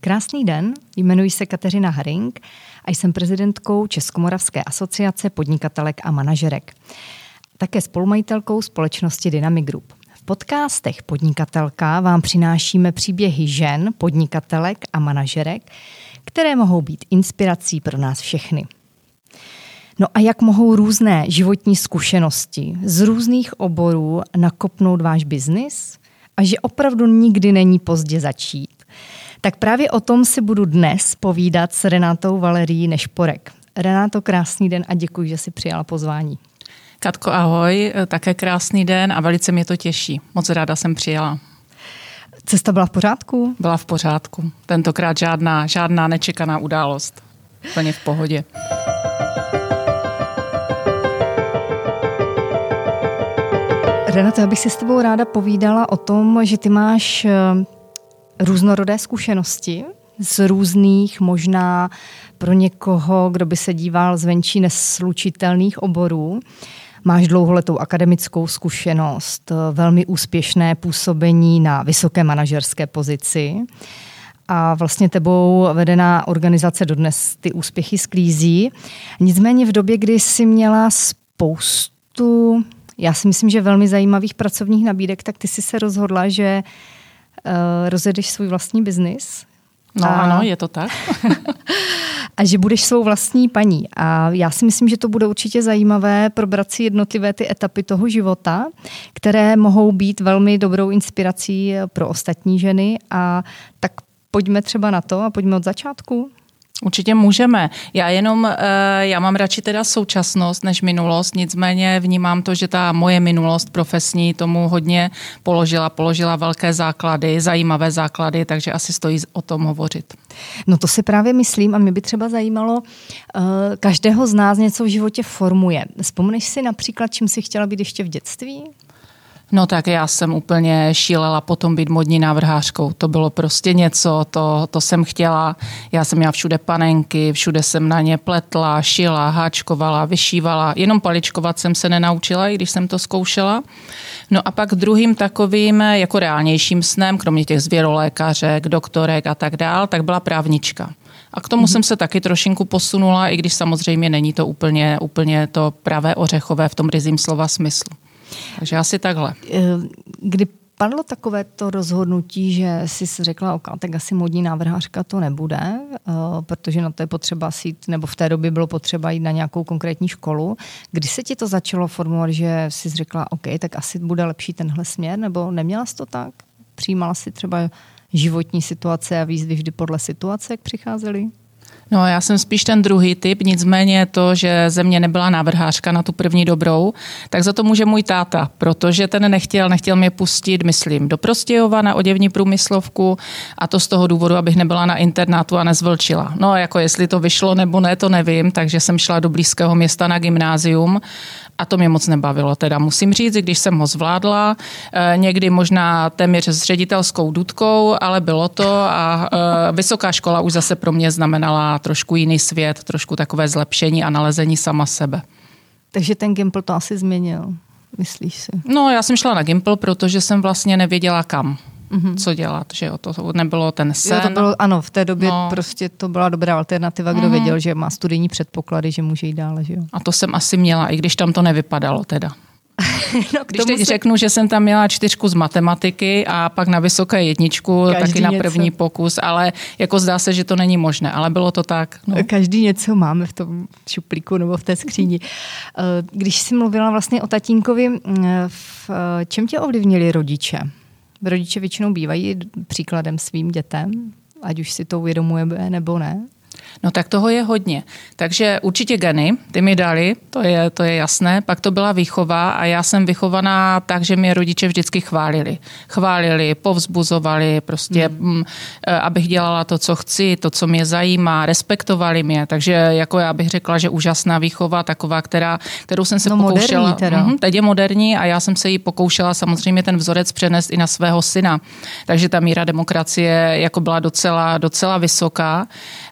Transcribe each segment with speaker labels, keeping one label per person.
Speaker 1: Krásný den, jmenuji se Kateřina Haring a jsem prezidentkou Českomoravské asociace podnikatelek a manažerek. Také spolumajitelkou společnosti Dynamic Group. V podcastech Podnikatelka vám přinášíme příběhy žen, podnikatelek a manažerek, které mohou být inspirací pro nás všechny. No a jak mohou různé životní zkušenosti z různých oborů nakopnout váš biznis? A že opravdu nikdy není pozdě začít. Tak právě o tom si budu dnes povídat s Renátou Valerí Nešporek. Renáto, krásný den a děkuji, že jsi přijala pozvání.
Speaker 2: Katko, ahoj, také krásný den a velice mě to těší. Moc ráda jsem přijela.
Speaker 1: Cesta byla v pořádku?
Speaker 2: Byla v pořádku. Tentokrát žádná, žádná nečekaná událost. Plně v pohodě.
Speaker 1: Renato, já bych si s tebou ráda povídala o tom, že ty máš eh, různorodé zkušenosti z různých, možná pro někoho, kdo by se díval zvenčí neslučitelných oborů. Máš dlouholetou akademickou zkušenost, velmi úspěšné působení na vysoké manažerské pozici a vlastně tebou vedená organizace dodnes ty úspěchy sklízí. Nicméně v době, kdy jsi měla spoustu, já si myslím, že velmi zajímavých pracovních nabídek, tak ty jsi se rozhodla, že rozjedeš svůj vlastní biznis.
Speaker 2: No a, ano, je to tak.
Speaker 1: a že budeš svou vlastní paní. A já si myslím, že to bude určitě zajímavé probrat si jednotlivé ty etapy toho života, které mohou být velmi dobrou inspirací pro ostatní ženy. A tak pojďme třeba na to a pojďme od začátku.
Speaker 2: Určitě můžeme. Já jenom, eh, já mám radši teda současnost než minulost, nicméně vnímám to, že ta moje minulost profesní tomu hodně položila, položila velké základy, zajímavé základy, takže asi stojí o tom hovořit.
Speaker 1: No to si právě myslím a mě by třeba zajímalo, eh, každého z nás něco v životě formuje. Vzpomeneš si například, čím jsi chtěla být ještě v dětství?
Speaker 2: No tak já jsem úplně šílela potom být modní návrhářkou. To bylo prostě něco, to, to jsem chtěla. Já jsem měla všude panenky, všude jsem na ně pletla, šila, háčkovala, vyšívala. Jenom paličkovat jsem se nenaučila, i když jsem to zkoušela. No a pak druhým takovým jako reálnějším snem, kromě těch zvěrolékařek, doktorek a tak dál, tak byla právnička. A k tomu mm-hmm. jsem se taky trošinku posunula, i když samozřejmě není to úplně, úplně to pravé ořechové v tom rizím slova smyslu. Takže asi takhle. Eh,
Speaker 1: kdy padlo takové to rozhodnutí, že jsi řekla, ok, tak asi modní návrhářka to nebude, uh, protože na to je potřeba jít, nebo v té době bylo potřeba jít na nějakou konkrétní školu. Kdy se ti to začalo formovat, že jsi řekla, ok, tak asi bude lepší tenhle směr, nebo neměla jsi to tak? Přijímala si třeba životní situace a výzvy vždy podle situace, jak přicházely?
Speaker 2: No já jsem spíš ten druhý typ, nicméně to, že ze mě nebyla návrhářka na tu první dobrou, tak za to může můj táta, protože ten nechtěl, nechtěl mě pustit, myslím, do Prostějova na oděvní průmyslovku a to z toho důvodu, abych nebyla na internátu a nezvlčila. No jako jestli to vyšlo nebo ne, to nevím, takže jsem šla do blízkého města na gymnázium a to mě moc nebavilo. Teda musím říct, když jsem ho zvládla, eh, někdy možná téměř s ředitelskou dudkou, ale bylo to a eh, vysoká škola už zase pro mě znamenala trošku jiný svět, trošku takové zlepšení a nalezení sama sebe.
Speaker 1: Takže ten Gimple to asi změnil, myslíš si?
Speaker 2: No, já jsem šla na Gimple, protože jsem vlastně nevěděla kam mm-hmm. co dělat, že jo, to nebylo ten sen. Jo,
Speaker 1: to bylo, ano, v té době no. prostě to byla dobrá alternativa, kdo mm-hmm. věděl, že má studijní předpoklady, že může jít dále, že jo.
Speaker 2: A to jsem asi měla, i když tam to nevypadalo teda. no, Když teď se... řeknu, že jsem tam měla čtyřku z matematiky a pak na vysoké jedničku, Každý taky na první něco. pokus, ale jako zdá se, že to není možné, ale bylo to tak.
Speaker 1: No. Každý něco máme v tom šuplíku nebo v té skříni. Eh, když jsi mluvila vlastně o tatínkovi, mm, v eh, čem tě ovlivnili rodiče? Rodiče většinou bývají příkladem svým dětem, ať už si to uvědomujeme nebo ne.
Speaker 2: No tak toho je hodně. Takže určitě geny, ty mi dali, to je, to je jasné. Pak to byla výchova a já jsem vychovaná tak, že mě rodiče vždycky chválili. Chválili, povzbuzovali, prostě, hmm. m, e, abych dělala to, co chci, to, co mě zajímá, respektovali mě. Takže jako já bych řekla, že úžasná výchova, taková, která, kterou jsem se no, pokoušela. Moderní teda. Mm, teď je moderní a já jsem se jí pokoušela samozřejmě ten vzorec přenést i na svého syna. Takže ta míra demokracie jako byla docela, docela vysoká.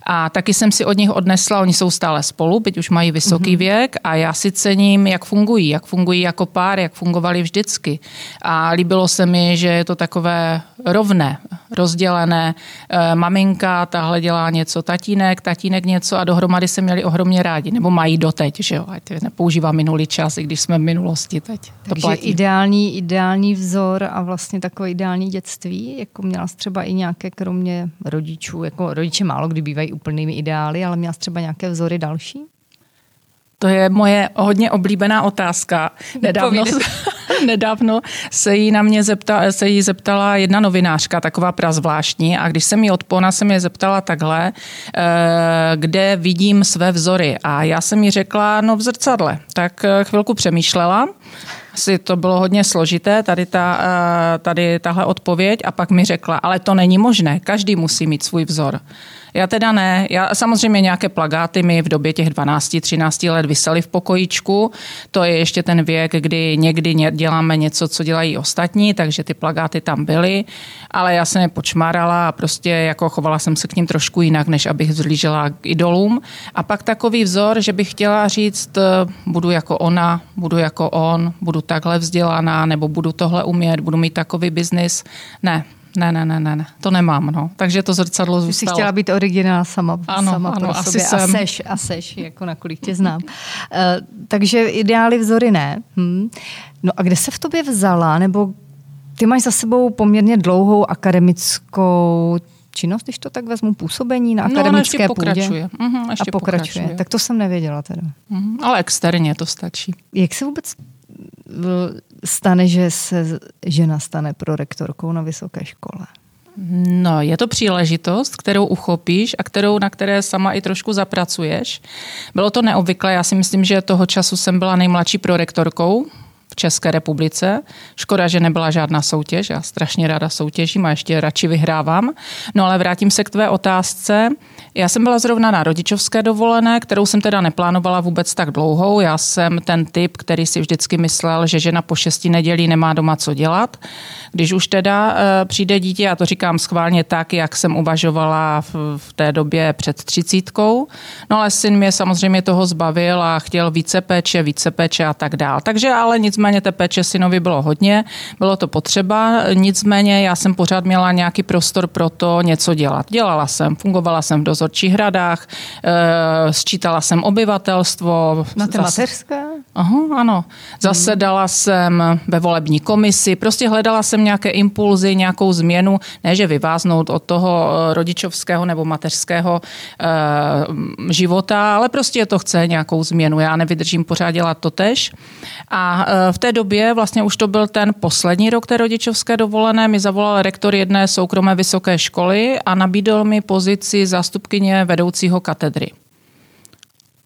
Speaker 2: A taky jsem si od nich odnesla, oni jsou stále spolu, byť už mají vysoký mm-hmm. věk a já si cením, jak fungují, jak fungují jako pár, jak fungovali vždycky. A líbilo se mi, že je to takové rovné, rozdělené. E, maminka, tahle dělá něco, tatínek, tatínek něco a dohromady se měli ohromně rádi, nebo mají doteď, že jo, ať nepoužívá minulý čas, i když jsme v minulosti teď.
Speaker 1: Takže to platí. ideální, ideální vzor a vlastně takové ideální dětství, jako měla třeba i nějaké, kromě rodičů, jako rodiče málo kdy bývají úplnými ideály, ale měla třeba nějaké vzory další?
Speaker 2: To je moje hodně oblíbená otázka. Nedávno, nedávno se jí na mě zepta, se jí zeptala jedna novinářka, taková prazvláštní, a když jsem jí odpona, jsem je zeptala takhle, eh, kde vidím své vzory. A já jsem jí řekla, no v zrcadle. Tak eh, chvilku přemýšlela, asi to bylo hodně složité, tady, ta, eh, tady tahle odpověď, a pak mi řekla, ale to není možné, každý musí mít svůj vzor. Já teda ne. Já samozřejmě nějaké plagáty mi v době těch 12-13 let vysely v pokojíčku. To je ještě ten věk, kdy někdy děláme něco, co dělají ostatní, takže ty plagáty tam byly, ale já jsem je počmarala a prostě jako chovala jsem se k ním trošku jinak, než abych vzlížela k idolům. A pak takový vzor, že bych chtěla říct, eh, budu jako ona, budu jako on, budu takhle vzdělaná, nebo budu tohle umět, budu mít takový biznis. Ne, ne, ne, ne, ne, to nemám, no. Takže to zrcadlo zůstalo.
Speaker 1: Jsi chtěla být originál sama, ano, sama ano, pro asi sobě. Jsem. A seš, a seš, jako nakolik tě znám. Uh, takže ideály vzory ne. Hm. No a kde se v tobě vzala, nebo ty máš za sebou poměrně dlouhou akademickou činnost, když to tak vezmu, působení na no, akademické
Speaker 2: no,
Speaker 1: půdě.
Speaker 2: Pokračuje.
Speaker 1: Uhum, ještě a pokračuje. pokračuje. Tak to jsem nevěděla teda.
Speaker 2: Uhum, ale externě to stačí.
Speaker 1: Jak se vůbec stane, že se žena stane prorektorkou na vysoké škole?
Speaker 2: No, je to příležitost, kterou uchopíš a kterou, na které sama i trošku zapracuješ. Bylo to neobvyklé, já si myslím, že toho času jsem byla nejmladší prorektorkou České republice. Škoda, že nebyla žádná soutěž, já strašně ráda soutěžím a ještě radši vyhrávám. No ale vrátím se k tvé otázce. Já jsem byla zrovna na rodičovské dovolené, kterou jsem teda neplánovala vůbec tak dlouhou. Já jsem ten typ, který si vždycky myslel, že žena po šesti nedělí nemá doma co dělat. Když už teda e, přijde dítě, já to říkám schválně tak, jak jsem uvažovala v, v té době před třicítkou. No ale syn mě samozřejmě toho zbavil a chtěl více péče, více péče a tak dál. Takže ale nicméně té péče synovi bylo hodně, bylo to potřeba, nicméně já jsem pořád měla nějaký prostor pro to něco dělat. Dělala jsem, fungovala jsem v dozorčích hradách, e, sčítala jsem obyvatelstvo.
Speaker 1: Na té mateřské?
Speaker 2: Aha, ano. Zasedala hmm. jsem ve volební komisi, prostě hledala jsem nějaké impulzy, nějakou změnu, ne že vyváznout od toho eh, rodičovského nebo mateřského e, života, ale prostě to chce nějakou změnu. Já nevydržím pořád dělat to tež. A e, v té době, vlastně už to byl ten poslední rok té rodičovské dovolené, mi zavolal rektor jedné soukromé vysoké školy a nabídl mi pozici zástupkyně vedoucího katedry.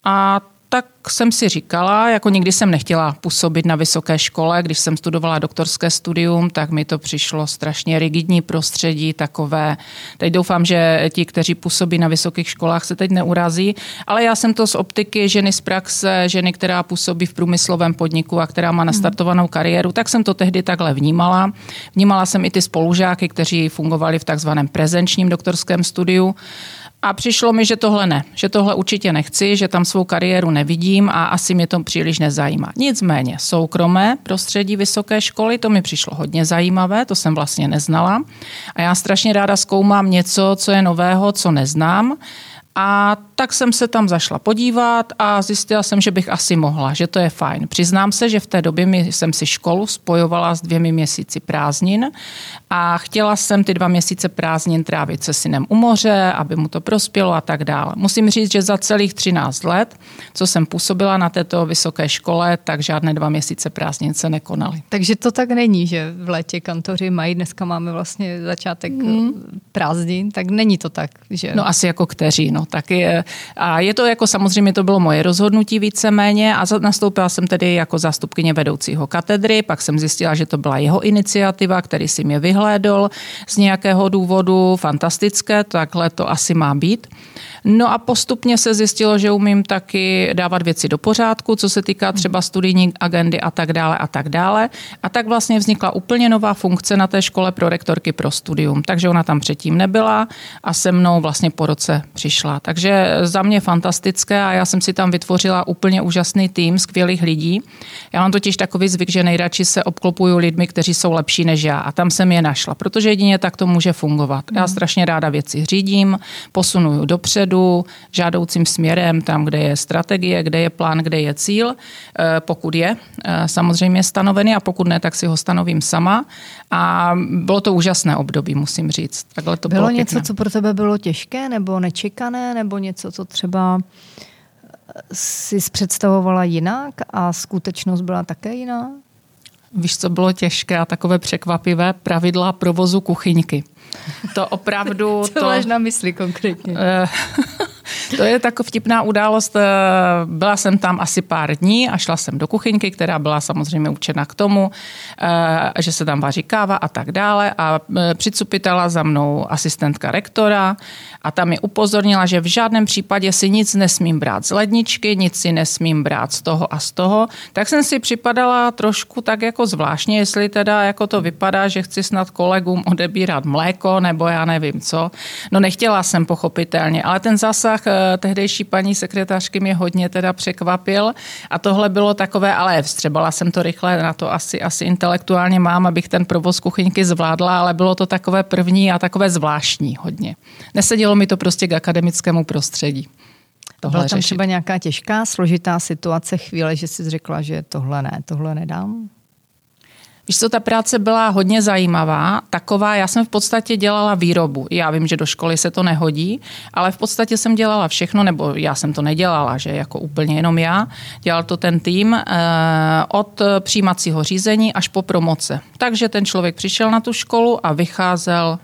Speaker 2: A tak jsem si říkala, jako nikdy jsem nechtěla působit na vysoké škole, když jsem studovala doktorské studium, tak mi to přišlo strašně rigidní prostředí, takové, teď doufám, že ti, kteří působí na vysokých školách, se teď neurazí, ale já jsem to z optiky ženy z praxe, ženy, která působí v průmyslovém podniku a která má nastartovanou kariéru, tak jsem to tehdy takhle vnímala. Vnímala jsem i ty spolužáky, kteří fungovali v takzvaném prezenčním doktorském studiu. A přišlo mi, že tohle ne, že tohle určitě nechci, že tam svou kariéru nevidím a asi mě to příliš nezajímá. Nicméně soukromé prostředí vysoké školy, to mi přišlo hodně zajímavé, to jsem vlastně neznala. A já strašně ráda zkoumám něco, co je nového, co neznám. A tak jsem se tam zašla podívat a zjistila jsem, že bych asi mohla, že to je fajn. Přiznám se, že v té době jsem si školu spojovala s dvěmi měsíci prázdnin a chtěla jsem ty dva měsíce prázdnin trávit se synem u moře, aby mu to prospělo a tak dále. Musím říct, že za celých 13 let, co jsem působila na této vysoké škole, tak žádné dva měsíce prázdnin se nekonaly.
Speaker 1: Takže to tak není, že v létě kantoři mají, dneska máme vlastně začátek mm. prázdnin, tak není to tak, že...
Speaker 2: No asi jako kteří, no tak je, a je to jako samozřejmě to bylo moje rozhodnutí víceméně a nastoupila jsem tedy jako zástupkyně vedoucího katedry, pak jsem zjistila, že to byla jeho iniciativa, který si mě vyhlédl z nějakého důvodu, fantastické, takhle to asi má být. No a postupně se zjistilo, že umím taky dávat věci do pořádku, co se týká třeba studijní agendy a tak dále a tak dále. A tak vlastně vznikla úplně nová funkce na té škole pro rektorky pro studium. Takže ona tam předtím nebyla a se mnou vlastně po roce přišla šla. Takže za mě fantastické a já jsem si tam vytvořila úplně úžasný tým skvělých lidí. Já mám totiž takový zvyk, že nejradši se obklopuju lidmi, kteří jsou lepší než já a tam jsem je našla, protože jedině tak to může fungovat. Já strašně ráda věci řídím, posunuju dopředu, žádoucím směrem, tam, kde je strategie, kde je plán, kde je cíl, eh, pokud je eh, samozřejmě stanovený a pokud ne, tak si ho stanovím sama. A bylo to úžasné období, musím říct.
Speaker 1: Takhle to bylo, bylo něco, co pro tebe bylo těžké nebo nečekané, nebo něco, co třeba eh, si představovala jinak a skutečnost byla také jiná?
Speaker 2: Víš, co bylo těžké a takové překvapivé? Pravidla provozu kuchyňky. To opravdu...
Speaker 1: co
Speaker 2: to,
Speaker 1: máš na mysli konkrétně?
Speaker 2: To je taková vtipná událost. Eh, byla jsem tam asi pár dní a šla jsem do kuchyňky, která byla samozřejmě učena k tomu, eh, že se tam vaří káva a tak dále. A eh, přicupitala za mnou asistentka rektora a tam mi upozornila, že v žádném případě si nic nesmím brát z ledničky, nic si nesmím brát z toho a z toho. Tak jsem si připadala trošku tak jako zvláštně, jestli teda jako to vypadá, že chci snad kolegům odebírat mléko nebo já nevím co. No nechtěla jsem pochopitelně, ale ten zásah tehdejší paní sekretářky mě hodně teda překvapil a tohle bylo takové, ale vstřebala jsem to rychle, na to asi, asi intelektuálně mám, abych ten provoz kuchyňky zvládla, ale bylo to takové první a takové zvláštní hodně. Nesedělo mi to prostě k akademickému prostředí.
Speaker 1: Tohle Byla tam řešit. třeba nějaká těžká, složitá situace, chvíle, že jsi řekla, že tohle ne, tohle nedám?
Speaker 2: Víš co, ta práce byla hodně zajímavá, taková, já jsem v podstatě dělala výrobu. Já vím, že do školy se to nehodí, ale v podstatě jsem dělala všechno, nebo já jsem to nedělala, že jako úplně jenom já. Dělal to ten tým eh, od přijímacího řízení až po promoce. Takže ten člověk přišel na tu školu a vycházel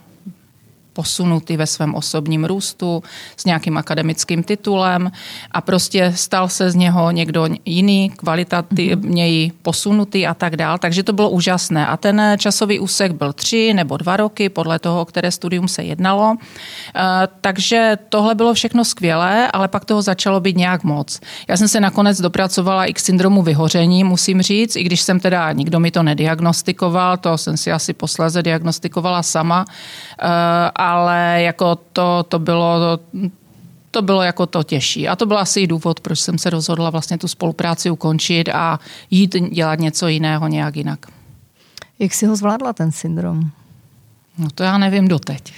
Speaker 2: posunutý ve svém osobním růstu s nějakým akademickým titulem a prostě stal se z něho někdo jiný, kvalitativněji posunutý a tak dál. Takže to bylo úžasné. A ten časový úsek byl tři nebo dva roky, podle toho, které studium se jednalo. Eh, takže tohle bylo všechno skvělé, ale pak toho začalo být nějak moc. Já jsem se nakonec dopracovala i k syndromu vyhoření, musím říct, i když jsem teda, nikdo mi to nediagnostikoval, to jsem si asi posléze diagnostikovala sama. A eh, ale jako to, to bylo to bylo jako to těžší. A to byl asi i důvod, proč jsem se rozhodla vlastně tu spolupráci ukončit a jít dělat něco jiného nějak jinak.
Speaker 1: Jak jsi ho zvládla, ten syndrom?
Speaker 2: No to já nevím doteď.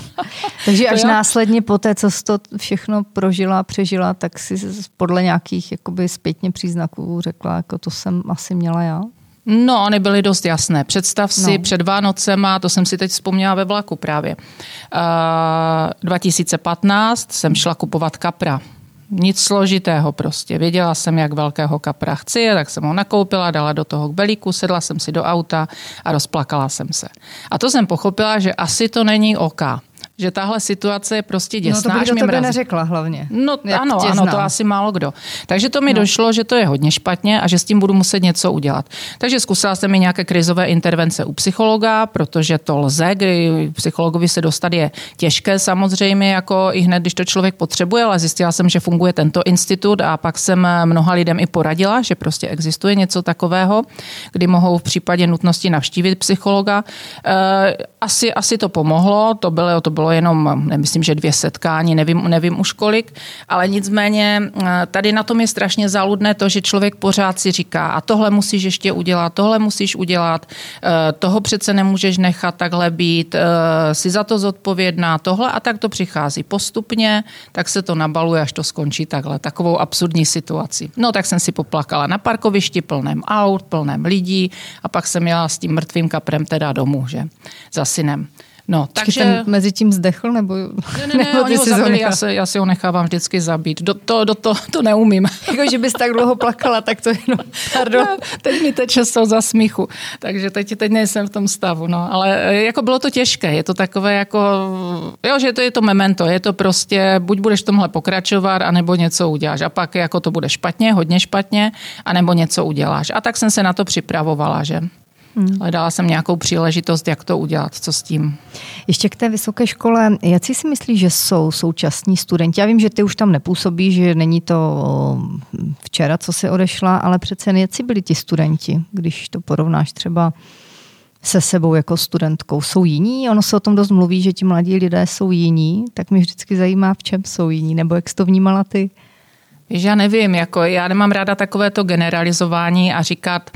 Speaker 1: Takže až já... následně po té, co jsi to všechno prožila, přežila, tak si podle nějakých jakoby zpětně příznaků řekla, jako to jsem asi měla já?
Speaker 2: No, oni byly dost jasné. Představ si no. před Vánocema, to jsem si teď vzpomněla ve vlaku právě. Uh, 2015 jsem šla kupovat kapra. Nic složitého prostě. Věděla jsem, jak velkého kapra chci, tak jsem ho nakoupila, dala do toho k belíku, sedla jsem si do auta a rozplakala jsem se. A to jsem pochopila, že asi to není OK že tahle situace je prostě děsná.
Speaker 1: No to bych do tebe neřekla hlavně.
Speaker 2: No ano, ano, znám. to asi málo kdo. Takže to mi no. došlo, že to je hodně špatně a že s tím budu muset něco udělat. Takže zkusila jsem mi nějaké krizové intervence u psychologa, protože to lze, kdy psychologovi se dostat je těžké samozřejmě, jako i hned, když to člověk potřebuje, ale zjistila jsem, že funguje tento institut a pak jsem mnoha lidem i poradila, že prostě existuje něco takového, kdy mohou v případě nutnosti navštívit psychologa. Eh, asi, asi to pomohlo, to bylo, to bylo bylo jenom, nemyslím, že dvě setkání, nevím, nevím už kolik, ale nicméně eh, tady na tom je strašně záludné to, že člověk pořád si říká, a tohle musíš ještě udělat, tohle musíš udělat, eh, toho přece nemůžeš nechat takhle být, eh, si za to zodpovědná, tohle a tak to přichází postupně, tak se to nabaluje, až to skončí takhle, takovou absurdní situaci. No tak jsem si poplakala na parkovišti plném aut, plném lidí a pak jsem jela s tím mrtvým kaprem teda domů, že, za synem.
Speaker 1: No, takže... ten mezi tím zdechl, nebo...
Speaker 2: Ne, ne, ne, nebo oni ho zabili, já, se, já si ho nechávám vždycky zabít. Do, to, do to, to neumím.
Speaker 1: jako, že bys tak dlouho plakala, tak to jenom... Pardon. No,
Speaker 2: teď mi teče jsou za smíchu, takže teď, teď nejsem v tom stavu. No. Ale e, jako bylo to těžké, je to takové jako... Jo, že to je to memento, je to prostě, buď budeš v tomhle pokračovat, anebo něco uděláš. A pak jako to bude špatně, hodně špatně, anebo něco uděláš. A tak jsem se na to připravovala, že... Hmm. Hledala jsem nějakou příležitost, jak to udělat, co s tím.
Speaker 1: Ještě k té vysoké škole, jak si myslíš, že jsou současní studenti? Já vím, že ty už tam nepůsobí, že není to včera, co se odešla, ale přece jak byli ti studenti, když to porovnáš třeba se sebou jako studentkou? Jsou jiní? Ono se o tom dost mluví, že ti mladí lidé jsou jiní, tak mě vždycky zajímá, v čem jsou jiní, nebo jak jsi to vnímala ty?
Speaker 2: Víš, já nevím, jako já nemám ráda takovéto generalizování a říkat,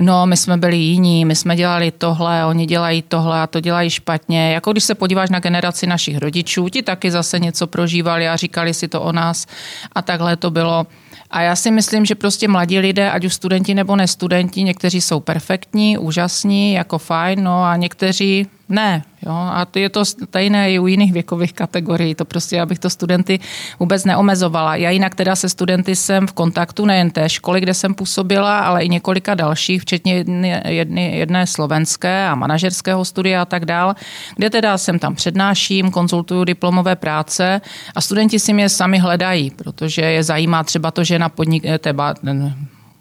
Speaker 2: no my jsme byli jiní, my jsme dělali tohle, oni dělají tohle a to dělají špatně. Jako když se podíváš na generaci našich rodičů, ti taky zase něco prožívali a říkali si to o nás a takhle to bylo. A já si myslím, že prostě mladí lidé, ať už studenti nebo nestudenti, někteří jsou perfektní, úžasní, jako fajn, no a někteří ne, jo, a je to stejné i u jiných věkových kategorií, to prostě, abych to studenty vůbec neomezovala. Já jinak teda se studenty jsem v kontaktu nejen té školy, kde jsem působila, ale i několika dalších, včetně jedny, jedny, jedné slovenské a manažerského studia a tak dál, kde teda jsem tam přednáším, konzultuju diplomové práce a studenti si mě sami hledají, protože je zajímá třeba to, že na podnik, teba,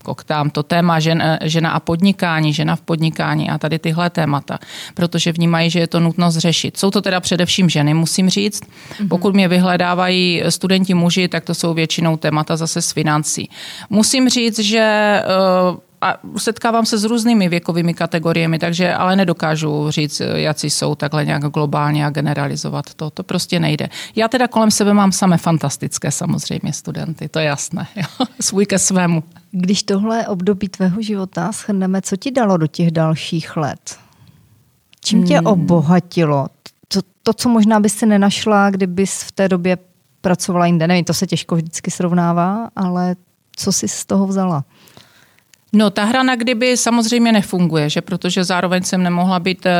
Speaker 2: koktám to téma žen, žena a podnikání, žena v podnikání a tady tyhle témata, protože vnímají, že je to nutnost řešit. Jsou to teda především ženy, musím říct. Mhm. Pokud mě vyhledávají studenti muži, tak to jsou většinou témata zase z financí. Musím říct, že eh, a setkávám se s různými věkovými kategoriemi, takže ale nedokážu říct, jaký jsou takhle nějak globálně a generalizovat to. To prostě nejde. Já teda kolem sebe mám samé fantastické samozřejmě studenty, to je jasné. Jo? Svůj ke svému.
Speaker 1: Když tohle období tvého života shrneme, co ti dalo do těch dalších let? Čím tě hmm. obohatilo? To, to, co možná bys si nenašla, kdybys v té době pracovala jinde. Nevím, to se těžko vždycky srovnává, ale co jsi z toho vzala?
Speaker 2: No, ta hra na kdyby samozřejmě nefunguje, že protože zároveň jsem nemohla být eh,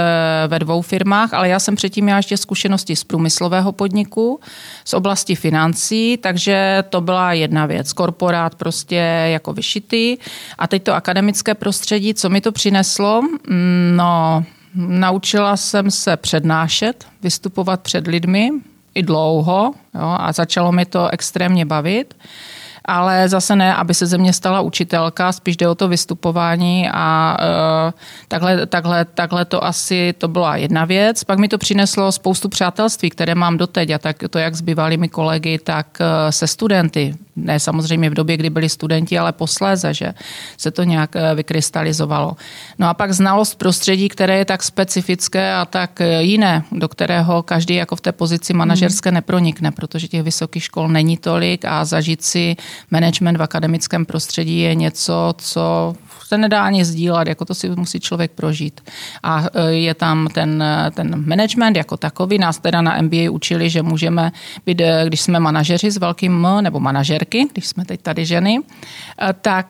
Speaker 2: ve dvou firmách, ale já jsem předtím měla ještě zkušenosti z průmyslového podniku, z oblasti financí, takže to byla jedna věc. Korporát prostě jako vyšitý. A teď to akademické prostředí, co mi to přineslo? Mm, no, naučila jsem se přednášet, vystupovat před lidmi i dlouho jo, a začalo mi to extrémně bavit ale zase ne, aby se ze mě stala učitelka, spíš jde o to vystupování a uh, takhle, takhle, takhle to asi to byla jedna věc. Pak mi to přineslo spoustu přátelství, které mám doteď a tak to jak s bývalými kolegy, tak uh, se studenty. Ne samozřejmě v době, kdy byli studenti, ale posléze, že se to nějak uh, vykrystalizovalo. No a pak znalost prostředí, které je tak specifické a tak jiné, do kterého každý jako v té pozici manažerské nepronikne, protože těch vysokých škol není tolik a zažít si management v akademickém prostředí je něco, co se nedá ani sdílet, jako to si musí člověk prožít. A e, je tam ten, ten management jako takový. Nás teda na MBA učili, že můžeme být, e, když jsme manažeři s velkým M, nebo manažerky, když jsme teď tady ženy, e, tak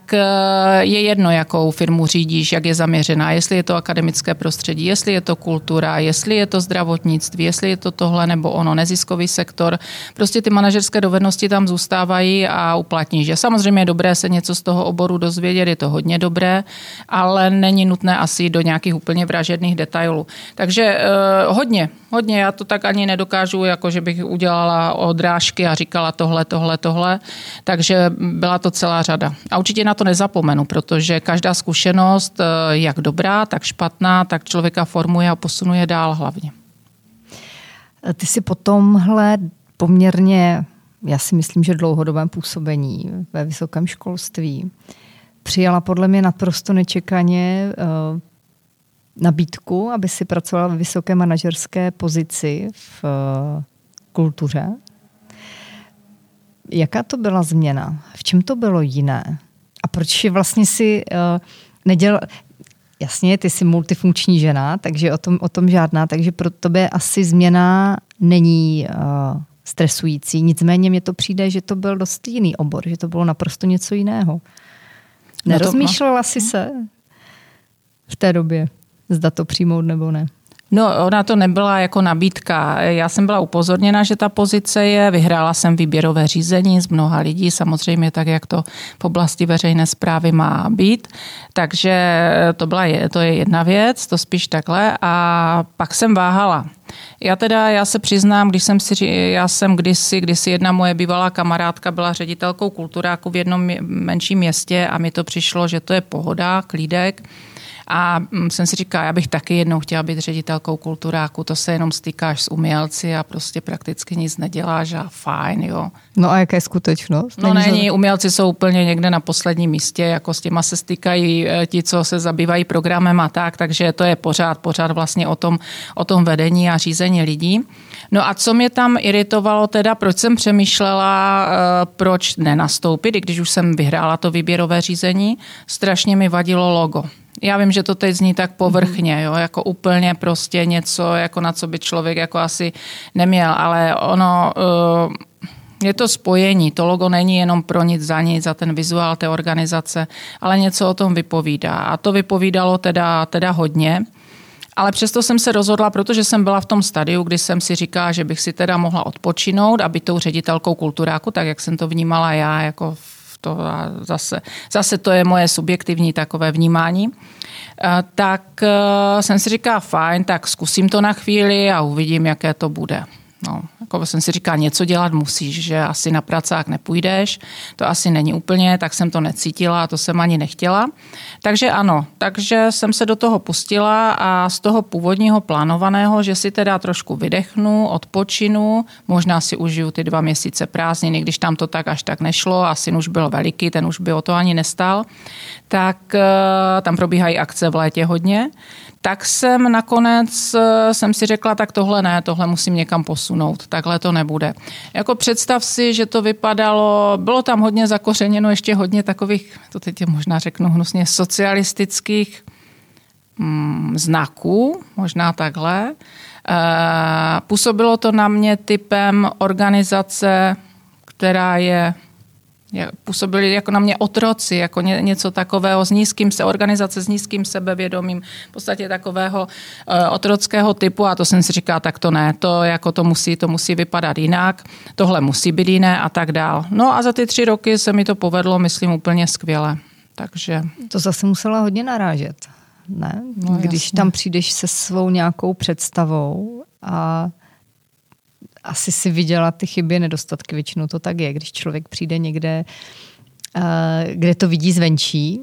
Speaker 2: je jedno, jakou firmu řídíš, jak je zaměřená, jestli je to akademické prostředí, jestli je to kultura, jestli je to zdravotnictví, jestli je to tohle nebo ono, neziskový sektor. Prostě ty manažerské dovednosti tam zůstávají a uplatní. Že samozřejmě je dobré se něco z toho oboru dozvědět, je to hodně dobré, dobré, ale není nutné asi do nějakých úplně vražedných detailů. Takže eh, hodně, hodně. Já to tak ani nedokážu, jako že bych udělala odrážky a říkala tohle, tohle, tohle. Takže byla to celá řada. A určitě na to nezapomenu, protože každá zkušenost, eh, jak dobrá, tak špatná, tak člověka formuje a posunuje dál hlavně.
Speaker 1: Ty si po tomhle poměrně, já si myslím, že dlouhodobém působení ve vysokém školství přijala podle mě naprosto nečekaně uh, nabídku, aby si pracovala ve vysoké manažerské pozici v uh, kultuře. Jaká to byla změna? V čem to bylo jiné? A proč vlastně si uh, nedělal... Jasně, ty jsi multifunkční žena, takže o tom, o tom žádná, takže pro tebe asi změna není uh, stresující. Nicméně mně to přijde, že to byl dost jiný obor, že to bylo naprosto něco jiného. Nerozmýšlela jsi se v té době, zda to přijmout nebo ne?
Speaker 2: No, ona to nebyla jako nabídka. Já jsem byla upozorněna, že ta pozice je. Vyhrála jsem výběrové řízení z mnoha lidí, samozřejmě tak, jak to v oblasti veřejné zprávy má být. Takže to, byla, to je jedna věc, to spíš takhle. A pak jsem váhala. Já teda, já se přiznám, když jsem si, já jsem kdysi, kdysi jedna moje bývalá kamarádka byla ředitelkou kulturáku v jednom menším městě a mi to přišlo, že to je pohoda, klídek A mm, jsem si říkala, já bych taky jednou chtěla být ředitelkou kulturáku, to se jenom stýkáš s umělci a prostě prakticky nic neděláš a fajn, jo.
Speaker 1: No a jaká je skutečnost?
Speaker 2: No není, není umělci jsou úplně někde na posledním místě, jako s těma se stýkají eh, ti, co se zabývají programem a tak, takže to je pořád, pořád vlastně o tom, o tom vedení a řízení lidí. No a co mě tam iritovalo teda, proč jsem přemýšlela, eh, proč nenastoupit, i když už jsem vyhrála to výběrové řízení, strašně mi vadilo logo. Já vím, že to teď zní tak povrchně, jo, jako úplně prostě něco, jako na co by člověk jako asi neměl, ale ono, eh, je to spojení, to logo není jenom pro nic za nic, za ten vizuál té organizace, ale něco o tom vypovídá. A to vypovídalo teda, teda hodně. Ale přesto jsem se rozhodla, protože jsem byla v tom stadiu, kdy jsem si říkala, že bych si teda mohla odpočinout a být tou ředitelkou kulturáku, tak jak jsem to vnímala já, jako to zase, zase to je moje subjektivní takové vnímání. Tak eh, jsem si říkala, fajn, tak zkusím to na chvíli a uvidím, jaké to bude. No, jako jsem si říkala, něco dělat musíš, že asi na pracák nepůjdeš, to asi není úplně, tak jsem to necítila a to jsem ani nechtěla. Takže ano, takže jsem se do toho pustila a z toho původního plánovaného, že si teda trošku vydechnu, odpočinu, možná si užiju ty dva měsíce prázdniny, když tam to tak až tak nešlo a syn už byl veliký, ten už by o to ani nestal, tak eh, tam probíhají akce v létě hodně, tak jsem nakonec eh, jsem si řekla, tak tohle ne, tohle musím někam posunout, takhle to nebude. Jako představ si, že to vypadalo, bylo tam hodně zakořeněno ještě hodně takových, to teď možná řeknu hnusně, socialistických mm, znaků, možná takhle. E, působilo to na mě typem organizace, která je působili jako na mě otroci, jako ně, něco takového s nízkým se, organizace s nízkým sebevědomím, v podstatě takového uh, otrockého typu a to jsem si říkala, tak to ne, to jako to musí, to musí vypadat jinak, tohle musí být jiné a tak dál. No a za ty tři roky se mi to povedlo, myslím, úplně skvěle. Takže...
Speaker 1: To zase musela hodně narážet, ne? No, Když jasně. tam přijdeš se svou nějakou představou a asi si viděla ty chyby, nedostatky, většinou to tak je, když člověk přijde někde, eh, kde to vidí zvenčí.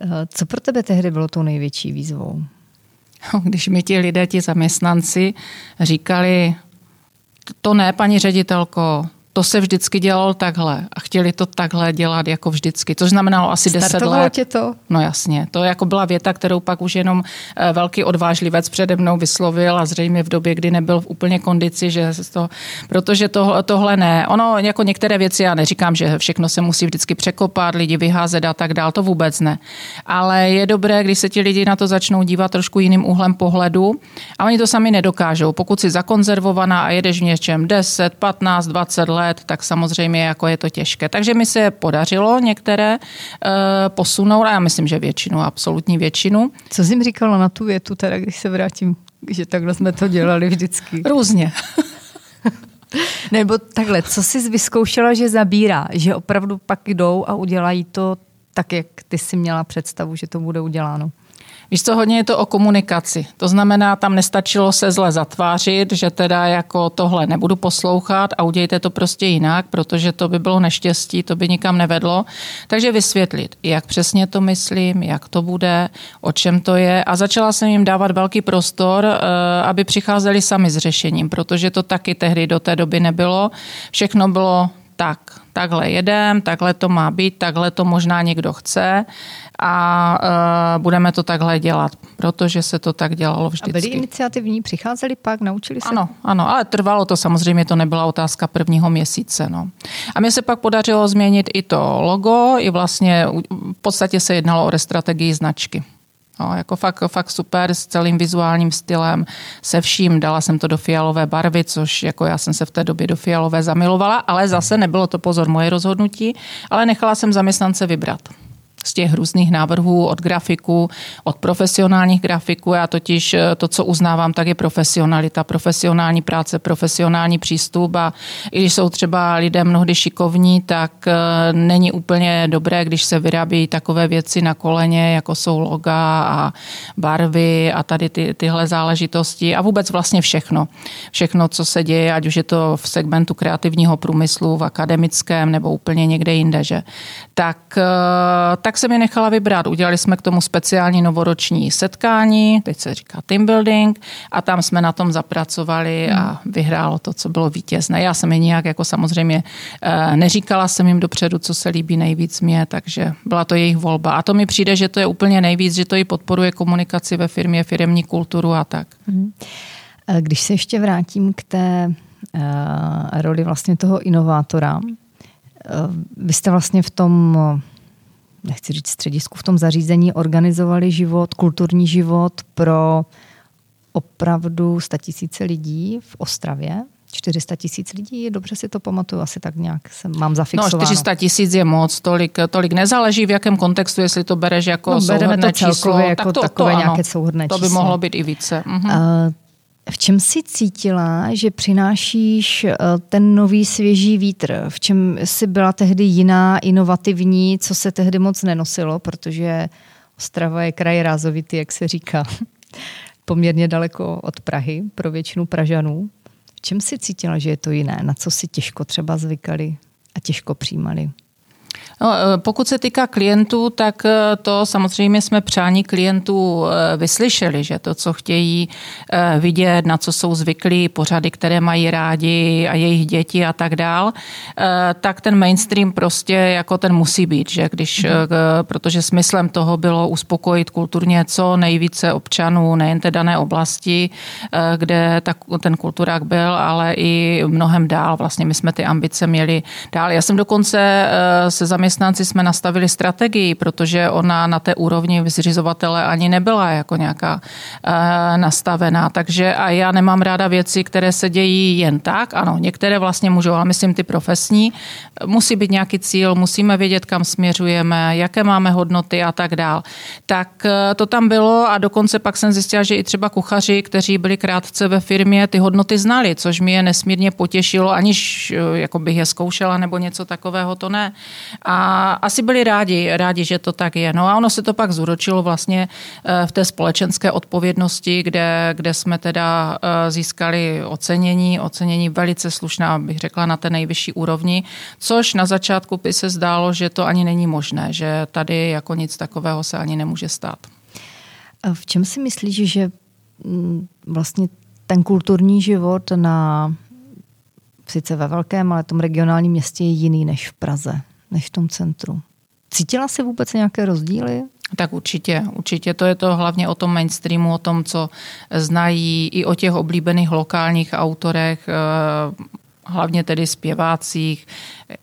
Speaker 1: Eh, co pro tebe tehdy bylo tou největší výzvou?
Speaker 2: Když mi ti lidé, ti zaměstnanci říkali, to ne, paní ředitelko, to se vždycky dělalo takhle a chtěli to takhle dělat jako vždycky, což znamenalo asi deset let.
Speaker 1: tě to?
Speaker 2: No jasně, to jako byla věta, kterou pak už jenom eh, velký odvážlivec přede mnou vyslovil a zřejmě v době, kdy nebyl v úplně kondici, že to, protože to, tohle ne. Ono jako některé věci, já neříkám, že všechno se musí vždycky překopat, lidi vyházet a tak dál, to vůbec ne. Ale je dobré, když se ti lidi na to začnou dívat trošku jiným úhlem pohledu a oni to sami nedokážou. Pokud si zakonzervovaná a jedeš v něčem 10, 15, 20 let, let, tak samozřejmě jako je to těžké. Takže mi se podařilo některé uh, posunout a já myslím, že většinu, absolutní většinu.
Speaker 1: Co jsi jim říkala na tu větu, teda, když se vrátím, že takhle jsme to dělali vždycky?
Speaker 2: Různě.
Speaker 1: Nebo takhle, co jsi vyzkoušela, že zabírá, že opravdu pak jdou a udělají to tak, jak ty si měla představu, že to bude uděláno?
Speaker 2: Víš co, hodně je to o komunikaci. To znamená, tam nestačilo se zle zatvářit, že teda jako tohle nebudu poslouchat a udějte to prostě jinak, protože to by bylo neštěstí, to by nikam nevedlo. Takže vysvětlit, jak přesně to myslím, jak to bude, o čem to je a začala jsem jim dávat velký prostor, eh, aby přicházeli sami s řešením, protože to taky tehdy do té doby nebylo. Všechno bylo tak, takhle jedem, takhle to má být, takhle to možná někdo chce a uh, budeme to takhle dělat, protože se to tak dělalo vždycky. A
Speaker 1: byli iniciativní, přicházeli pak, naučili se?
Speaker 2: Ano, ano, ale trvalo to samozřejmě, to nebyla otázka prvního měsíce. No. A mně se pak podařilo změnit i to logo, i vlastně v podstatě se jednalo o restrategii značky. No, jako fakt, fakt super s celým vizuálním stylem, se vším. Dala jsem to do fialové barvy, což jako já jsem se v té době do fialové zamilovala, ale zase nebylo to pozor moje rozhodnutí, ale nechala jsem zaměstnance vybrat z těch různých návrhů od grafiků, od profesionálních grafiků. Já totiž eh, to, co uznávám, tak je profesionalita, profesionální práce, profesionální přístup a i když jsou třeba lidé mnohdy šikovní, tak eh, není úplně dobré, když se vyrábí takové věci na koleně, jako jsou loga a barvy a tady ty, tyhle záležitosti a vůbec vlastně všechno. Všechno, co se děje, ať už je to v segmentu kreativního průmyslu, v akademickém nebo úplně někde jinde, že? Tak, tak eh, tak jsem je nechala vybrat. Udělali jsme k tomu speciální novoroční setkání, teď se říká team building, a tam jsme na tom zapracovali a hmm. vyhrálo to, co bylo vítězné. Já jsem je nějak jako samozřejmě eh, neříkala jsem jim dopředu, co se líbí nejvíc mě, takže byla to jejich volba. A to mi přijde, že to je úplně nejvíc, že to i podporuje komunikaci ve firmě, firmní kulturu a tak. Hmm.
Speaker 1: Když se ještě vrátím k té uh, roli vlastně toho inovátora, vy jste vlastně v tom, nechci říct středisku, v tom zařízení organizovali život, kulturní život pro opravdu tisíce lidí v Ostravě. 400 tisíc lidí, dobře si to pamatuju, asi tak nějak jsem, mám zafixováno.
Speaker 2: No 400 tisíc je moc, tolik, tolik nezáleží v jakém kontextu, jestli to bereš jako no, souhrné to číslo,
Speaker 1: jako
Speaker 2: tak to,
Speaker 1: takové
Speaker 2: to,
Speaker 1: nějaké souhrné
Speaker 2: to by
Speaker 1: číslo.
Speaker 2: mohlo být i více. Mhm. Uh,
Speaker 1: v čem jsi cítila, že přinášíš eh, ten nový svěží vítr? V čem jsi byla tehdy jiná, inovativní, co se tehdy moc nenosilo, protože Ostrava je kraj rázovitý, jak se říká, poměrně daleko od Prahy pro většinu Pražanů. V čem si cítila, že je to jiné? Na co si těžko třeba zvykali a těžko přijímali?
Speaker 2: No, eh, pokud se týká klientů, tak eh, to samozřejmě jsme přání klientů eh, vyslyšeli, že to, co chtějí vidět, na co jsou zvyklí, pořady, které mají rádi a jejich děti a tak dál, tak ten mainstream prostě jako ten musí být, že když, mm. protože smyslem toho bylo uspokojit kulturně co nejvíce občanů, nejen té dané oblasti, kde ta, ten kulturák byl, ale i mnohem dál. Vlastně my jsme ty ambice měli dál. Já jsem dokonce se zaměstnala zaměstnanci jsme nastavili strategii, protože ona na té úrovni zřizovatele ani nebyla jako nějaká e, nastavená. Takže a já nemám ráda věci, které se dějí jen tak. Ano, některé vlastně můžou, ale myslím ty profesní. Musí být nějaký cíl, musíme vědět, kam směřujeme, jaké máme hodnoty a tak dál. Tak e, to tam bylo a dokonce pak jsem zjistila, že i třeba kuchaři, kteří byli krátce ve firmě, ty hodnoty znali, což mi je nesmírně potěšilo, aniž e, jako bych je zkoušela nebo něco takového, to ne. A a asi byli rádi, rádi, že to tak je. No a ono se to pak zúročilo vlastně eh, v té společenské odpovědnosti, kde, kde jsme teda eh, získali ocenění, ocenění velice slušná, bych řekla, na té nejvyšší úrovni, což na začátku by se zdálo, že to ani není možné, že tady jako nic takového se ani nemůže stát.
Speaker 1: V čem si myslíš, že mm, vlastně ten kulturní život na sice ve velkém, ale tom regionálním městě je jiný než v Praze? Než v tom centru. Cítila jsi vůbec nějaké rozdíly?
Speaker 2: Tak určitě, určitě to je to hlavně o tom mainstreamu, o tom, co znají, i o těch oblíbených lokálních autorech, eh, hlavně tedy zpěvácích.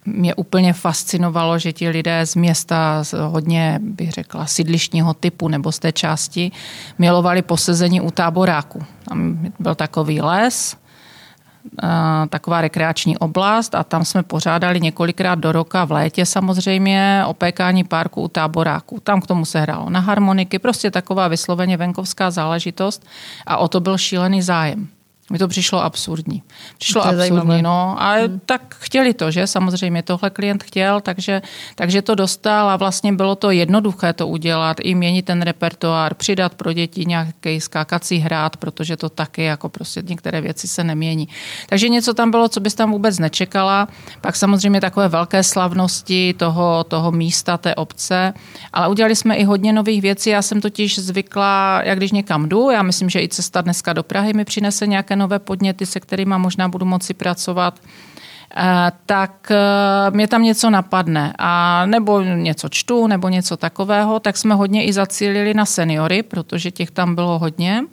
Speaker 2: Mě úplně fascinovalo, že ti lidé z města, z hodně, bych řekla, sídlištního typu nebo z té části, milovali posezení u táboráku. Tam byl takový les, taková rekreační oblast a tam jsme pořádali několikrát do roka v létě samozřejmě opékání parku u táboráku. Tam k tomu se hrálo na harmoniky, prostě taková vysloveně venkovská záležitost a o to byl šílený zájem. Mi to přišlo absurdní. Přišlo to absurdní, zajímavé. no. A hmm. tak chtěli to, že? Samozřejmě tohle klient chtěl, takže, takže to dostal a vlastně bylo to jednoduché to udělat, i měnit ten repertoár, přidat pro děti nějaký skákací hrát, protože to taky jako prostě některé věci se nemění. Takže něco tam bylo, co bys tam vůbec nečekala. Pak samozřejmě takové velké slavnosti toho, toho místa, té obce, ale udělali jsme i hodně nových věcí. Já jsem totiž zvykla, jak když někam jdu, já myslím, že i cesta dneska do Prahy mi přinese nějaké nové podněty, se kterými možná budu moci pracovat. Eh, tak eh, mě tam něco napadne a nebo něco čtu, nebo něco takového, tak jsme hodně i zacílili na seniory, protože těch tam bylo hodně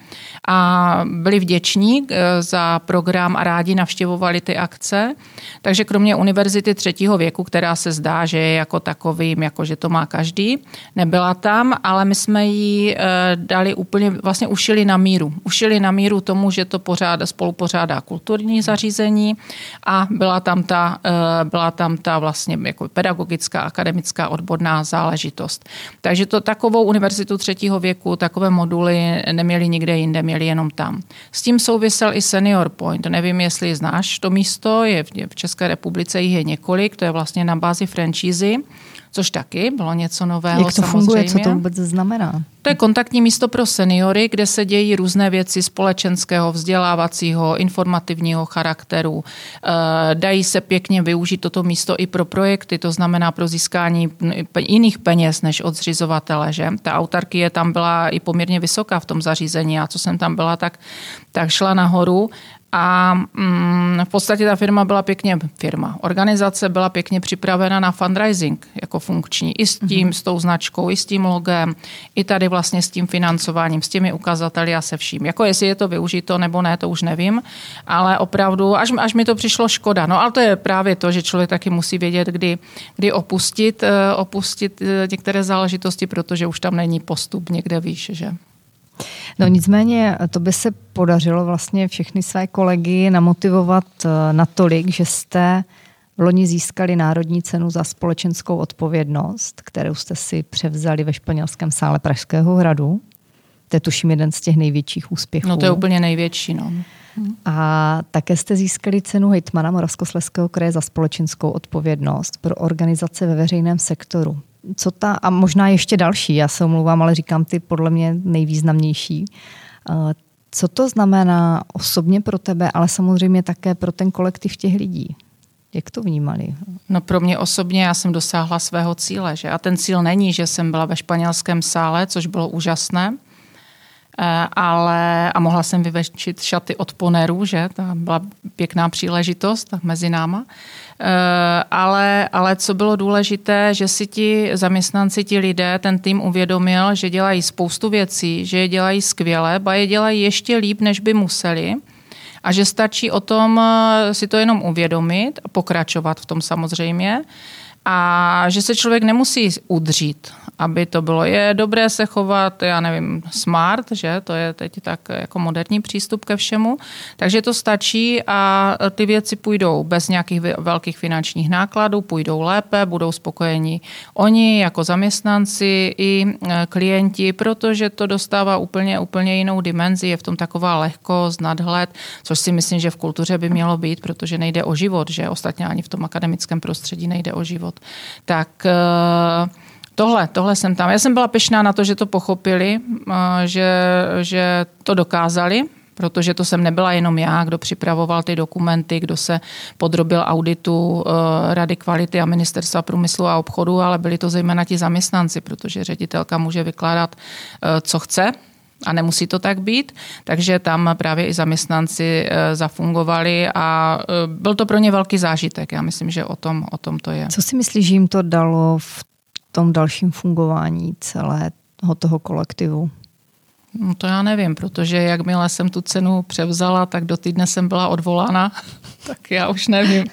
Speaker 2: a byli vděční eh, za program a rádi navštěvovali ty akce. Takže kromě univerzity třetího věku, která se zdá, že je jako takovým, jako že to má každý, nebyla tam, ale my jsme ji dali úplně, vlastně ušili na míru. Ušili na míru tomu, že to pořád, spolu pořádá kulturní zařízení a byla tam ta, eh, byla tam ta vlastně jako pedagogická, akademická, odborná záležitost. Takže to takovou univerzitu třetího věku, takové moduly neměli nikde jinde, měli jenom tam. S tím souvisel i Senior Point. Nevím, jestli znáš to místo, je v České republice jich je několik, to je vlastně na bázi franšízy což taky bylo něco nového.
Speaker 1: Jak to
Speaker 2: samozřejmě.
Speaker 1: funguje, co to vůbec znamená?
Speaker 2: To je kontaktní místo pro seniory, kde se dějí různé věci společenského, vzdělávacího, informativního charakteru. Eh, dají se pěkně využít toto místo i pro projekty, to znamená pro získání jiných peněz než od zřizovatele. Že? Ta autarkie tam byla i poměrně vysoká v tom zařízení a co jsem tam byla, tak, tak šla nahoru a mm, v podstatě ta firma byla pěkně, firma, organizace byla pěkně připravena na fundraising jako funkční. I s tím, mm-hmm. s tou značkou, i s tím logem, i tady vlastně s tím financováním, s těmi ukazateli a se vším. Jako jestli je to využito nebo ne, to už nevím, ale opravdu, až, až mi to přišlo škoda. No ale to je právě to, že člověk taky musí vědět, kdy, kdy opustit, eh, opustit eh, některé záležitosti, protože už tam není postup někde výš, že?
Speaker 1: No nicméně to by se podařilo vlastně všechny své kolegy namotivovat eh, natolik, že jste v loni získali Národní cenu za společenskou odpovědnost, kterou jste si převzali ve španělském sále Pražského hradu. To je tuším jeden z těch největších úspěchů.
Speaker 2: No to je úplně největší, no.
Speaker 1: A také jste získali cenu hejtmana Moravskosleského kraje za společenskou odpovědnost pro organizace ve veřejném sektoru co ta, a možná ještě další, já se omlouvám, ale říkám ty podle mě nejvýznamnější. Eh, co to znamená osobně pro tebe, ale samozřejmě také pro ten kolektiv těch lidí? Jak to vnímali?
Speaker 2: No pro mě osobně já jsem dosáhla svého cíle. Že? A ten cíl není, že jsem byla ve španělském sále, což bylo úžasné, ale a mohla jsem vyveštit šaty od ponerů, že? To byla pěkná příležitost mezi náma. Eh, ale, ale co bylo důležité, že si ti zaměstnanci, ti lidé, ten tým uvědomil, že dělají spoustu věcí, že je dělají skvěle, ba je dělají ještě líp, než by museli a že stačí o tom eh, si to jenom uvědomit a pokračovat v tom samozřejmě a že se člověk nemusí udřít aby to bylo. Je dobré se chovat, já nevím, smart, že to je teď tak jako moderní přístup ke všemu, takže to stačí a ty věci půjdou bez nějakých velkých finančních nákladů, půjdou lépe, budou spokojeni oni jako zaměstnanci i e, klienti, protože to dostává úplně, úplně jinou dimenzi, je v tom taková lehkost, nadhled, což si myslím, že v kultuře by mělo být, protože nejde o život, že ostatně ani v tom akademickém prostředí nejde o život. Tak uh, Tohle, tohle jsem tam. Já jsem byla pešná na to, že to pochopili, že, že to dokázali, protože to jsem nebyla jenom já, kdo připravoval ty dokumenty, kdo se podrobil auditu e, Rady kvality a Ministerstva průmyslu a obchodu, ale byli to zejména ti zaměstnanci, protože ředitelka může vykládat, co chce, a nemusí to tak být, takže tam právě i zaměstnanci e, zafungovali a byl to pro ně velký zážitek. Já myslím, že o tom, o tom to je.
Speaker 1: Co si myslíš, že jim to dalo v tom dalším fungování celého toho kolektivu?
Speaker 2: No to já nevím, protože jakmile jsem tu cenu převzala, tak do týdne jsem byla odvolána, tak já už nevím.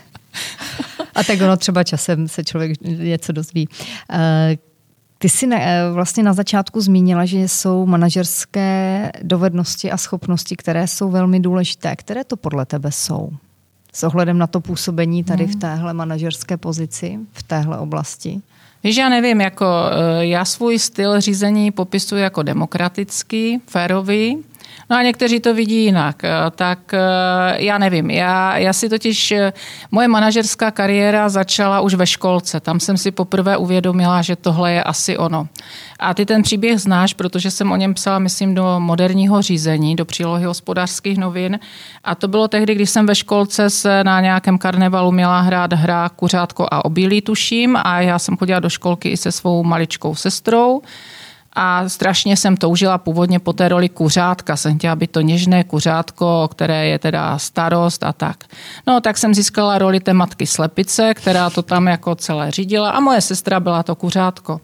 Speaker 1: A tak ono třeba časem se člověk něco dozví. Ty jsi eh, vlastně na začátku zmínila, že jsou manažerské dovednosti a schopnosti, které jsou velmi důležité. Které to podle tebe jsou? S ohledem na to působení tady v hmm. téhle manažerské pozici, v téhle oblasti?
Speaker 2: Víš, já nevím, jako eh, já svůj styl řízení popisuji jako demokratický, férový, No a někteří to vidí jinak. Eh, tak eh, já nevím. Já, já si totiž, moje manažerská kariéra začala už ve školce. Tam jsem si poprvé uvědomila, že tohle je asi ono. A ty ten příběh znáš, protože jsem o něm psala, myslím, do moderního řízení, do přílohy hospodářských novin. A to bylo tehdy, když jsem ve školce se na nějakém karnevalu měla hrát hra Kuřátko a obilí, tuším. A já jsem chodila do školky i se svou maličkou sestrou a strašně jsem toužila původně po té roli kuřátka. Jsem chtěla být to něžné kuřátko, které je teda starost a tak. No tak jsem získala roli té matky slepice, která to tam jako celé řídila a moje sestra byla to kuřátko.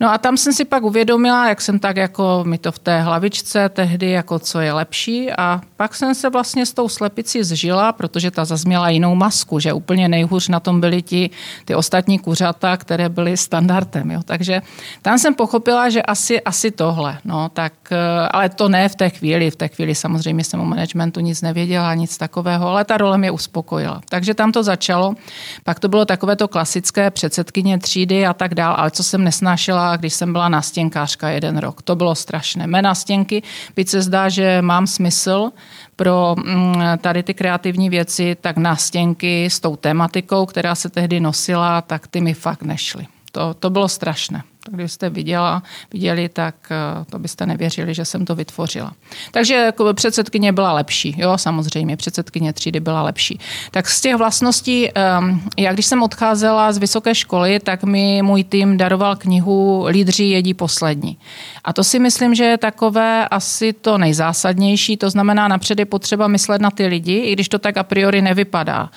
Speaker 2: No a tam jsem si pak uvědomila, jak jsem tak jako mi to v té hlavičce tehdy, jako co je lepší a pak jsem se vlastně s tou slepicí zžila, protože ta zazměla jinou masku, že úplně nejhůř na tom byly ti, ty ostatní kuřata, které byly standardem. Jo. Takže tam jsem pochopila, že asi asi, asi tohle. No, tak, eh, ale to ne v té chvíli. V té chvíli samozřejmě jsem o managementu nic nevěděla, nic takového, ale ta role mě uspokojila. Takže tam to začalo. Pak to bylo takové to klasické předsedkyně třídy a tak dál, ale co jsem nesnášela, když jsem byla nastěnkářka jeden rok. To bylo strašné. Mé nastěnky, byť se zdá, že mám smysl, pro mm, tady ty kreativní věci, tak nástěnky s tou tematikou, která se tehdy nosila, tak ty mi fakt nešly To, to bylo strašné. Kdybyste viděla, viděli, tak eh, to byste nevěřili, že jsem to vytvořila. Takže jako předsedkyně byla lepší, jo, samozřejmě, předsedkyně třídy byla lepší. Tak z těch vlastností, ehm, já když jsem odcházela z vysoké školy, tak mi můj tým daroval knihu Lídři jedí poslední. A to si myslím, že je takové asi to nejzásadnější, to znamená napřed je potřeba myslet na ty lidi, i když to tak a priori nevypadá.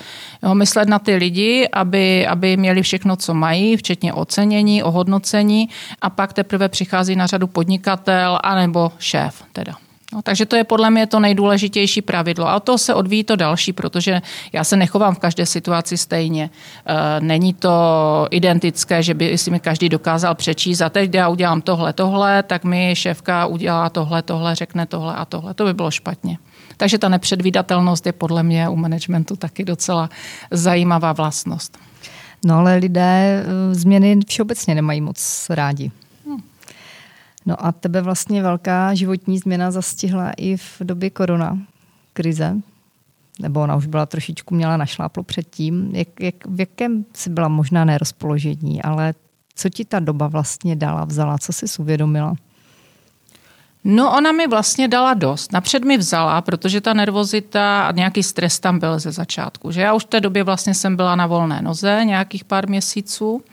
Speaker 2: Jo, myslet na ty lidi, aby, aby měli všechno, co mají, včetně ocenění, ohodnocení a pak teprve přichází na řadu podnikatel anebo šéf teda. No, takže to je podle mě to nejdůležitější pravidlo. A to se odvíjí to další, protože já se nechovám v každé situaci stejně. E, není to identické, že by si mi každý dokázal přečíst a teď já udělám tohle, tohle, tak mi šéfka udělá tohle, tohle, řekne tohle a tohle. To by bylo špatně. Takže ta nepředvídatelnost je podle mě u managementu taky docela zajímavá vlastnost.
Speaker 1: No ale lidé eh, změny všeobecně nemají moc rádi. Hmm. No a tebe vlastně velká životní změna zastihla i v době korona krize, nebo ona už byla trošičku měla našláplo předtím. Jak, jak, v jakém si byla možná nerozpoložení, ale co ti ta doba vlastně dala, vzala, co jsi uvědomila?
Speaker 2: No ona mi vlastně dala dost. Napřed mi vzala, protože ta nervozita a nějaký stres tam byl ze začátku. Že já už v té době vlastně jsem byla na volné noze nějakých pár měsíců.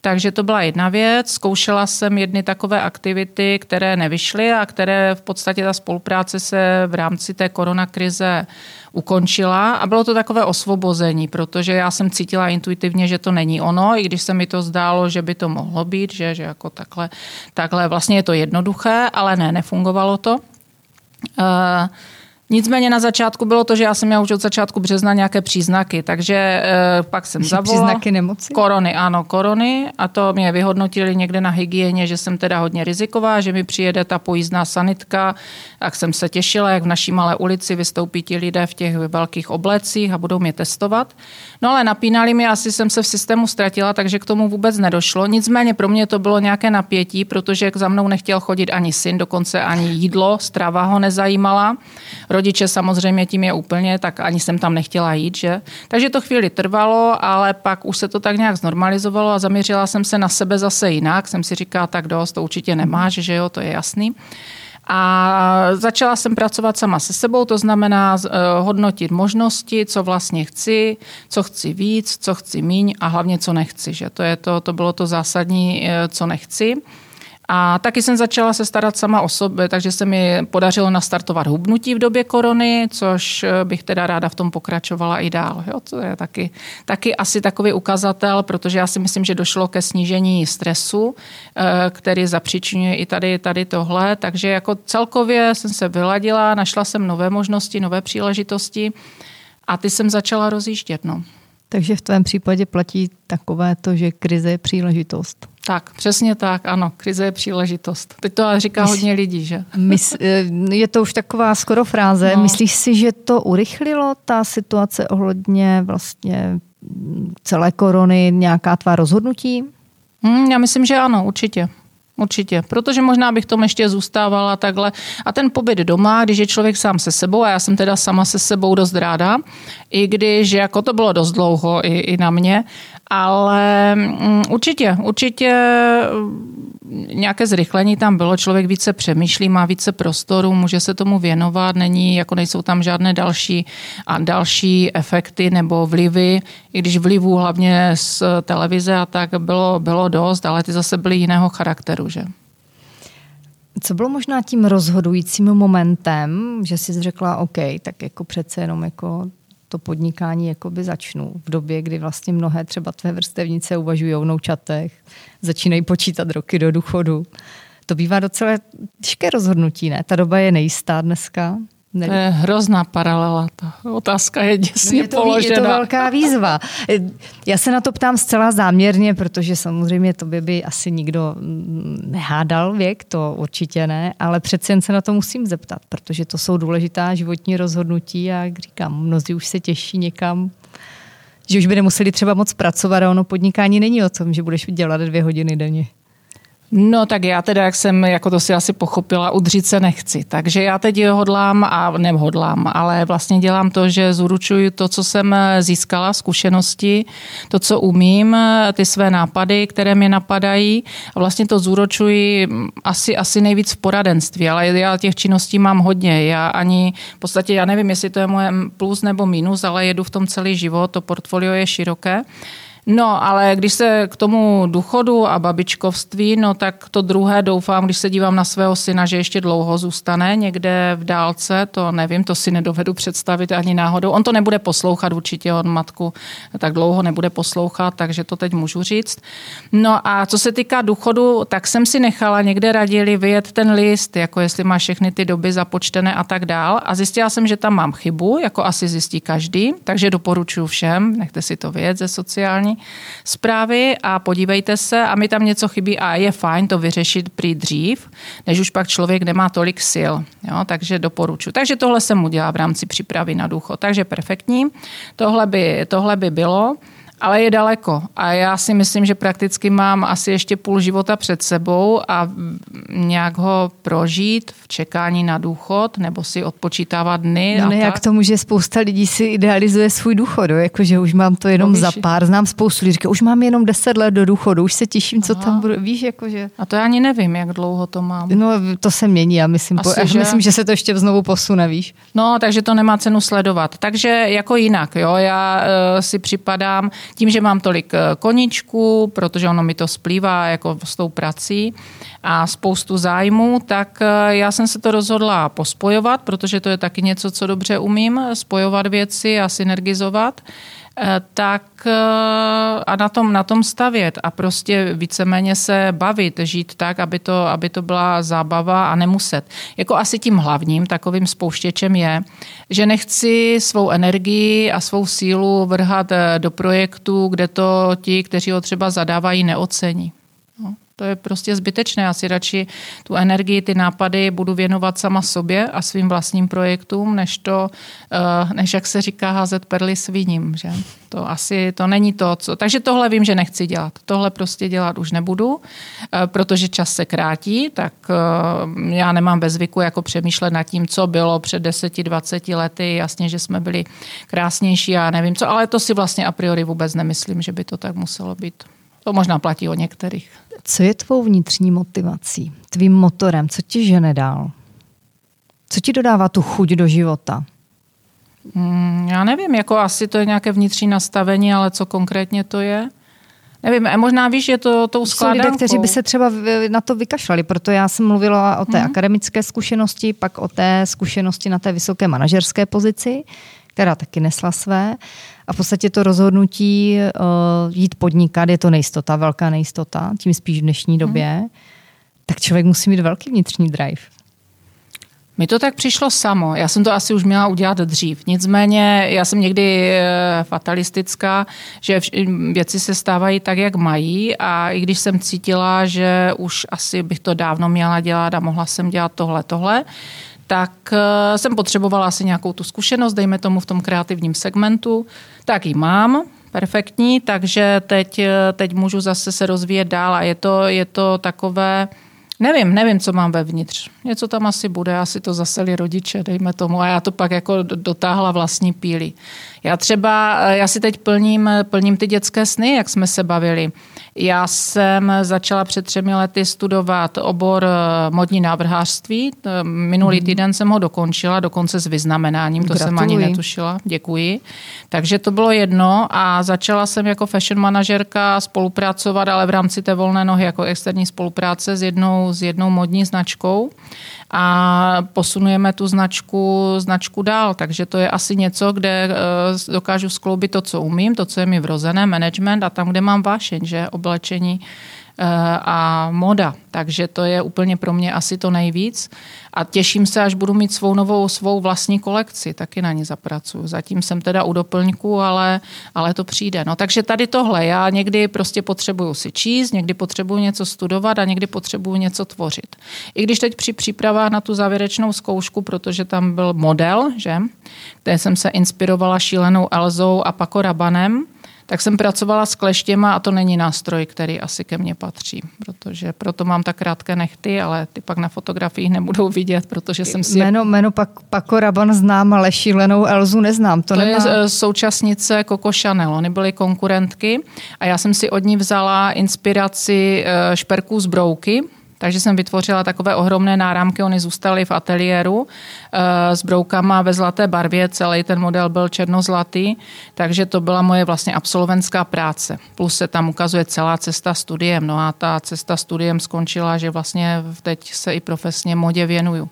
Speaker 2: Takže to byla jedna věc. Zkoušela jsem jedny takové aktivity, které nevyšly a které v podstatě ta spolupráce se v rámci té koronakrize ukončila a bylo to takové osvobození, protože já jsem cítila intuitivně, že to není ono, i když se mi to zdálo, že by to mohlo být, že, že jako takhle, takhle vlastně je to jednoduché, ale ne, nefungovalo to. Uh, Nicméně na začátku bylo to, že já jsem měla už od začátku března nějaké příznaky, takže e, pak jsem zavolala.
Speaker 1: Příznaky nemoci?
Speaker 2: Korony, ano, korony a to mě vyhodnotili někde na hygieně, že jsem teda hodně riziková, že mi přijede ta pojízdná sanitka, tak jsem se těšila, jak v naší malé ulici vystoupí ti lidé v těch velkých oblecích a budou mě testovat. No ale napínali mi, asi jsem se v systému ztratila, takže k tomu vůbec nedošlo. Nicméně pro mě to bylo nějaké napětí, protože za mnou nechtěl chodit ani syn, dokonce ani jídlo, strava ho nezajímala Rodiče samozřejmě tím je úplně, tak ani jsem tam nechtěla jít, že? Takže to chvíli trvalo, ale pak už se to tak nějak znormalizovalo a zaměřila jsem se na sebe zase jinak. Jsem si říkala, tak dost, to určitě nemáš, že jo, to je jasný. A začala jsem pracovat sama se sebou, to znamená uh, hodnotit možnosti, co vlastně chci, co chci víc, co chci míň a hlavně co nechci. Že? To, je to, to bylo to zásadní, uh, co nechci. A taky jsem začala se starat sama o sobě, takže se mi podařilo nastartovat hubnutí v době korony, což eh, bych teda ráda v tom pokračovala i dál. Jo, to je taky, taky asi takový ukazatel, protože já si myslím, že došlo ke snížení stresu, eh, který zapříčinuje i tady, tady tohle. Takže jako celkově jsem se vyladila, našla jsem nové možnosti, nové příležitosti a ty jsem začala rozjíždět. No.
Speaker 1: Takže v tvém případě platí takové to, že krize je příležitost.
Speaker 2: Tak, přesně tak, ano, krize je příležitost. Teď to říká Mys, hodně lidí, že?
Speaker 1: Mys, eh, je to už taková skoro fráze. No. Myslíš si, že to urychlilo ta situace ohledně vlastně celé korony, nějaká tvá rozhodnutí?
Speaker 2: Hmm, já myslím, že ano, určitě. Určitě, protože možná bych tom ještě zůstávala takhle. A ten pobyt doma, když je člověk sám se sebou, a já jsem teda sama se sebou dost ráda, i když jako to bylo dost dlouho i, i na mě, ale mm, určitě, určitě mm, nějaké zrychlení tam bylo, člověk více přemýšlí, má více prostoru, může se tomu věnovat, není, jako nejsou tam žádné další a další efekty nebo vlivy, i když vlivů hlavně z televize a tak bylo, bylo dost, ale ty zase byly jiného charakteru, že?
Speaker 1: Co bylo možná tím rozhodujícím momentem, že jsi řekla, OK, tak jako přece jenom jako to podnikání jakoby začnu v době, kdy vlastně mnohé třeba tvé vrstevnice uvažují o vnoučatech, začínají počítat roky do důchodu. To bývá docela těžké rozhodnutí, ne? Ta doba je nejistá dneska.
Speaker 2: Nevím. To je hrozná paralela. Ta otázka je děsně
Speaker 1: no je to,
Speaker 2: položena.
Speaker 1: Je to velká výzva. Já se na to ptám zcela záměrně, protože samozřejmě to by, by asi nikdo nehádal věk, to určitě ne, ale přeci jen se na to musím zeptat, protože to jsou důležitá životní rozhodnutí a jak říkám, mnozí už se těší někam že už by nemuseli třeba moc pracovat a ono podnikání není o tom, že budeš dělat dvě hodiny denně.
Speaker 2: No tak já teda, jak jsem, jako to si asi pochopila, udřít se nechci. Takže já teď hodlám a nehodlám, ale vlastně dělám to, že zúručuju to, co jsem získala, zkušenosti, to, co umím, ty své nápady, které mě napadají a vlastně to zúročuji asi, asi nejvíc v poradenství, ale já těch činností mám hodně. Já ani, v podstatě já nevím, jestli to je moje plus nebo minus, ale jedu v tom celý život, to portfolio je široké. No, ale když se k tomu důchodu a babičkovství, no tak to druhé doufám, když se dívám na svého syna, že ještě dlouho zůstane někde v dálce, to nevím, to si nedovedu představit ani náhodou. On to nebude poslouchat určitě od matku, tak dlouho nebude poslouchat, takže to teď můžu říct. No a co se týká důchodu, tak jsem si nechala někde radili vyjet ten list, jako jestli má všechny ty doby započtené a tak dál. A zjistila jsem, že tam mám chybu, jako asi zjistí každý, takže doporučuji všem, nechte si to vyjet ze sociální zprávy a podívejte se a mi tam něco chybí a je fajn to vyřešit prý dřív, než už pak člověk nemá tolik sil. Jo, takže doporučuji. Takže tohle jsem udělala v rámci přípravy na důchod. Takže perfektní. Tohle by, tohle by bylo ale je daleko. A já si myslím, že prakticky mám asi ještě půl života před sebou a nějak ho prožít v čekání na důchod nebo si odpočítávat dny.
Speaker 1: No ne, jak to může spousta lidí si idealizuje svůj důchod, jakože už mám to jenom no, za pár, znám spoustu lidí, říká, už mám jenom deset let do důchodu, už se těším, co Aha. tam bude, víš, jakože.
Speaker 2: A to já ani nevím, jak dlouho to mám.
Speaker 1: No to se mění, já myslím, Asi, po, že... myslím, že se to ještě znovu posune, víš.
Speaker 2: No, takže to nemá cenu sledovat. Takže jako jinak, jo, já uh, si připadám, tím, že mám tolik eh, koničků, protože ono mi to splývá jako s tou prací a spoustu zájmů, tak eh, já jsem se to rozhodla pospojovat, protože to je taky něco, co dobře umím, spojovat věci a synergizovat. Eh, tak eh, a na tom, na tom stavět a prostě víceméně se bavit, žít tak, aby to, aby to byla zábava a nemuset. Jako asi tím hlavním takovým spouštěčem je, že nechci svou energii a svou sílu vrhat eh, do projektu, kde to ti, kteří ho třeba zadávají, neocení. To je prostě zbytečné. Já si radši tu energii, ty nápady budu věnovat sama sobě a svým vlastním projektům, než to, eh, než jak se říká, házet perly sviním. Že? To asi to není to, co... Takže tohle vím, že nechci dělat. Tohle prostě dělat už nebudu, eh, protože čas se krátí, tak eh, já nemám bez zvyku jako přemýšlet nad tím, co bylo před 10-20 lety. Jasně, že jsme byli krásnější a nevím co, ale to si vlastně a priori vůbec nemyslím, že by to tak muselo být. To možná platí o některých.
Speaker 1: Co je tvou vnitřní motivací, tvým motorem, co ti žene dál? Co ti dodává tu chuť do života?
Speaker 2: Hmm, já nevím, jako asi to je nějaké vnitřní nastavení, ale co konkrétně to je? Nevím, a možná víš, je to tou skládankou. Jsou lidé,
Speaker 1: kteří by se třeba na to vykašlali, proto já jsem mluvila o té hmm. akademické zkušenosti, pak o té zkušenosti na té vysoké manažerské pozici, která taky nesla své. A v podstatě to rozhodnutí uh, jít podnikat je to nejistota, velká nejistota, tím spíš v dnešní době. Hmm. Tak člověk musí mít velký vnitřní drive.
Speaker 2: Mi to tak přišlo samo. Já jsem to asi už měla udělat dřív. Nicméně já jsem někdy eh, fatalistická, že věci se stávají tak, jak mají a i když jsem cítila, že už asi bych to dávno měla dělat a mohla jsem dělat tohle, tohle, tak eh, jsem potřebovala asi nějakou tu zkušenost, dejme tomu v tom kreativním segmentu, tak ji mám, perfektní, takže teď, eh, teď můžu zase se rozvíjet dál a je to, je to takové, Nevím, nevím, co mám vevnitř. Něco tam asi bude, asi to zaseli rodiče, dejme tomu, a já to pak jako dotáhla vlastní píly. Já třeba, eh, já si teď plním, plním ty dětské sny, jak jsme se bavili. Já jsem začala před třemi lety studovat obor eh, modní návrhářství. Minulý mhm. týden jsem ho dokončila, dokonce s vyznamenáním, to Gratuluji. jsem ani netušila. Děkuji. Takže to bylo jedno a začala jsem jako fashion manažerka spolupracovat, ale v rámci té volné nohy jako externí spolupráce s jednou, s jednou modní značkou a posunujeme tu značku, značku dál. Takže to je asi něco, kde eh, dokážu skloubit to, co umím, to, co je mi vrozené, management a tam, kde mám vášeň, že oblečení a moda. Takže to je úplně pro mě asi to nejvíc. A těším se, až budu mít svou novou, svou vlastní kolekci, taky na ní zapracuju. Zatím jsem teda u doplňku, ale, ale to přijde. No, takže tady tohle, já někdy prostě potřebuju si číst, někdy potřebuju něco studovat a někdy potřebuju něco tvořit. I když teď při přípravách na tu závěrečnou zkoušku, protože tam byl model, že, kde jsem se inspirovala šílenou Elzou a Paco Rabanem, tak jsem pracovala s kleštěma a to není nástroj, který asi ke mně patří, protože proto mám tak krátké nechty, ale ty pak na fotografiích nebudou vidět, protože jsem si...
Speaker 1: Jméno, jméno pak, Paco Raban znám, ale šílenou Elzu neznám. To,
Speaker 2: to
Speaker 1: nemá...
Speaker 2: je eh, současnice Coco Chanel, oni byly konkurentky a já jsem si od ní vzala inspiraci eh, šperků z brouky, takže jsem vytvořila takové ohromné náramky, oni zůstaly v ateliéru e, s broukama ve zlaté barvě, celý ten model byl černozlatý, takže to byla moje vlastně absolventská práce. Plus se tam ukazuje celá cesta studiem, no a ta cesta studiem skončila, že vlastně teď se i profesně modě věnuju.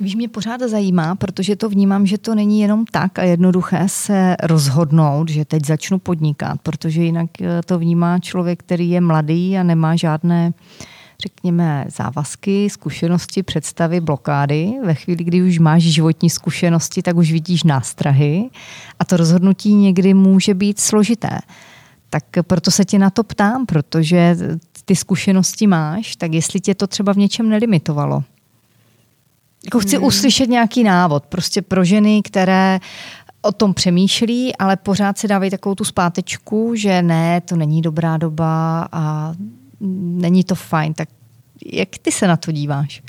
Speaker 1: Víš, mě pořád zajímá, protože to vnímám, že to není jenom tak a jednoduché se rozhodnout, že teď začnu podnikat, protože jinak eh, to vnímá člověk, který je mladý a nemá žádné uh, řekněme, závazky, zkušenosti, představy, blokády. Ve chvíli, kdy už máš životní zkušenosti, tak už vidíš nástrahy a to rozhodnutí někdy může být složité. Tak proto se tě na to ptám, protože ty zkušenosti máš, tak jestli tě to třeba v něčem nelimitovalo. Jako chci hmm. uslyšet nějaký návod, prostě pro ženy, které o tom přemýšlí, ale pořád si dávají takovou tu zpátečku, že ne, to není dobrá doba a není to fajn. Tak jak ty se na to díváš?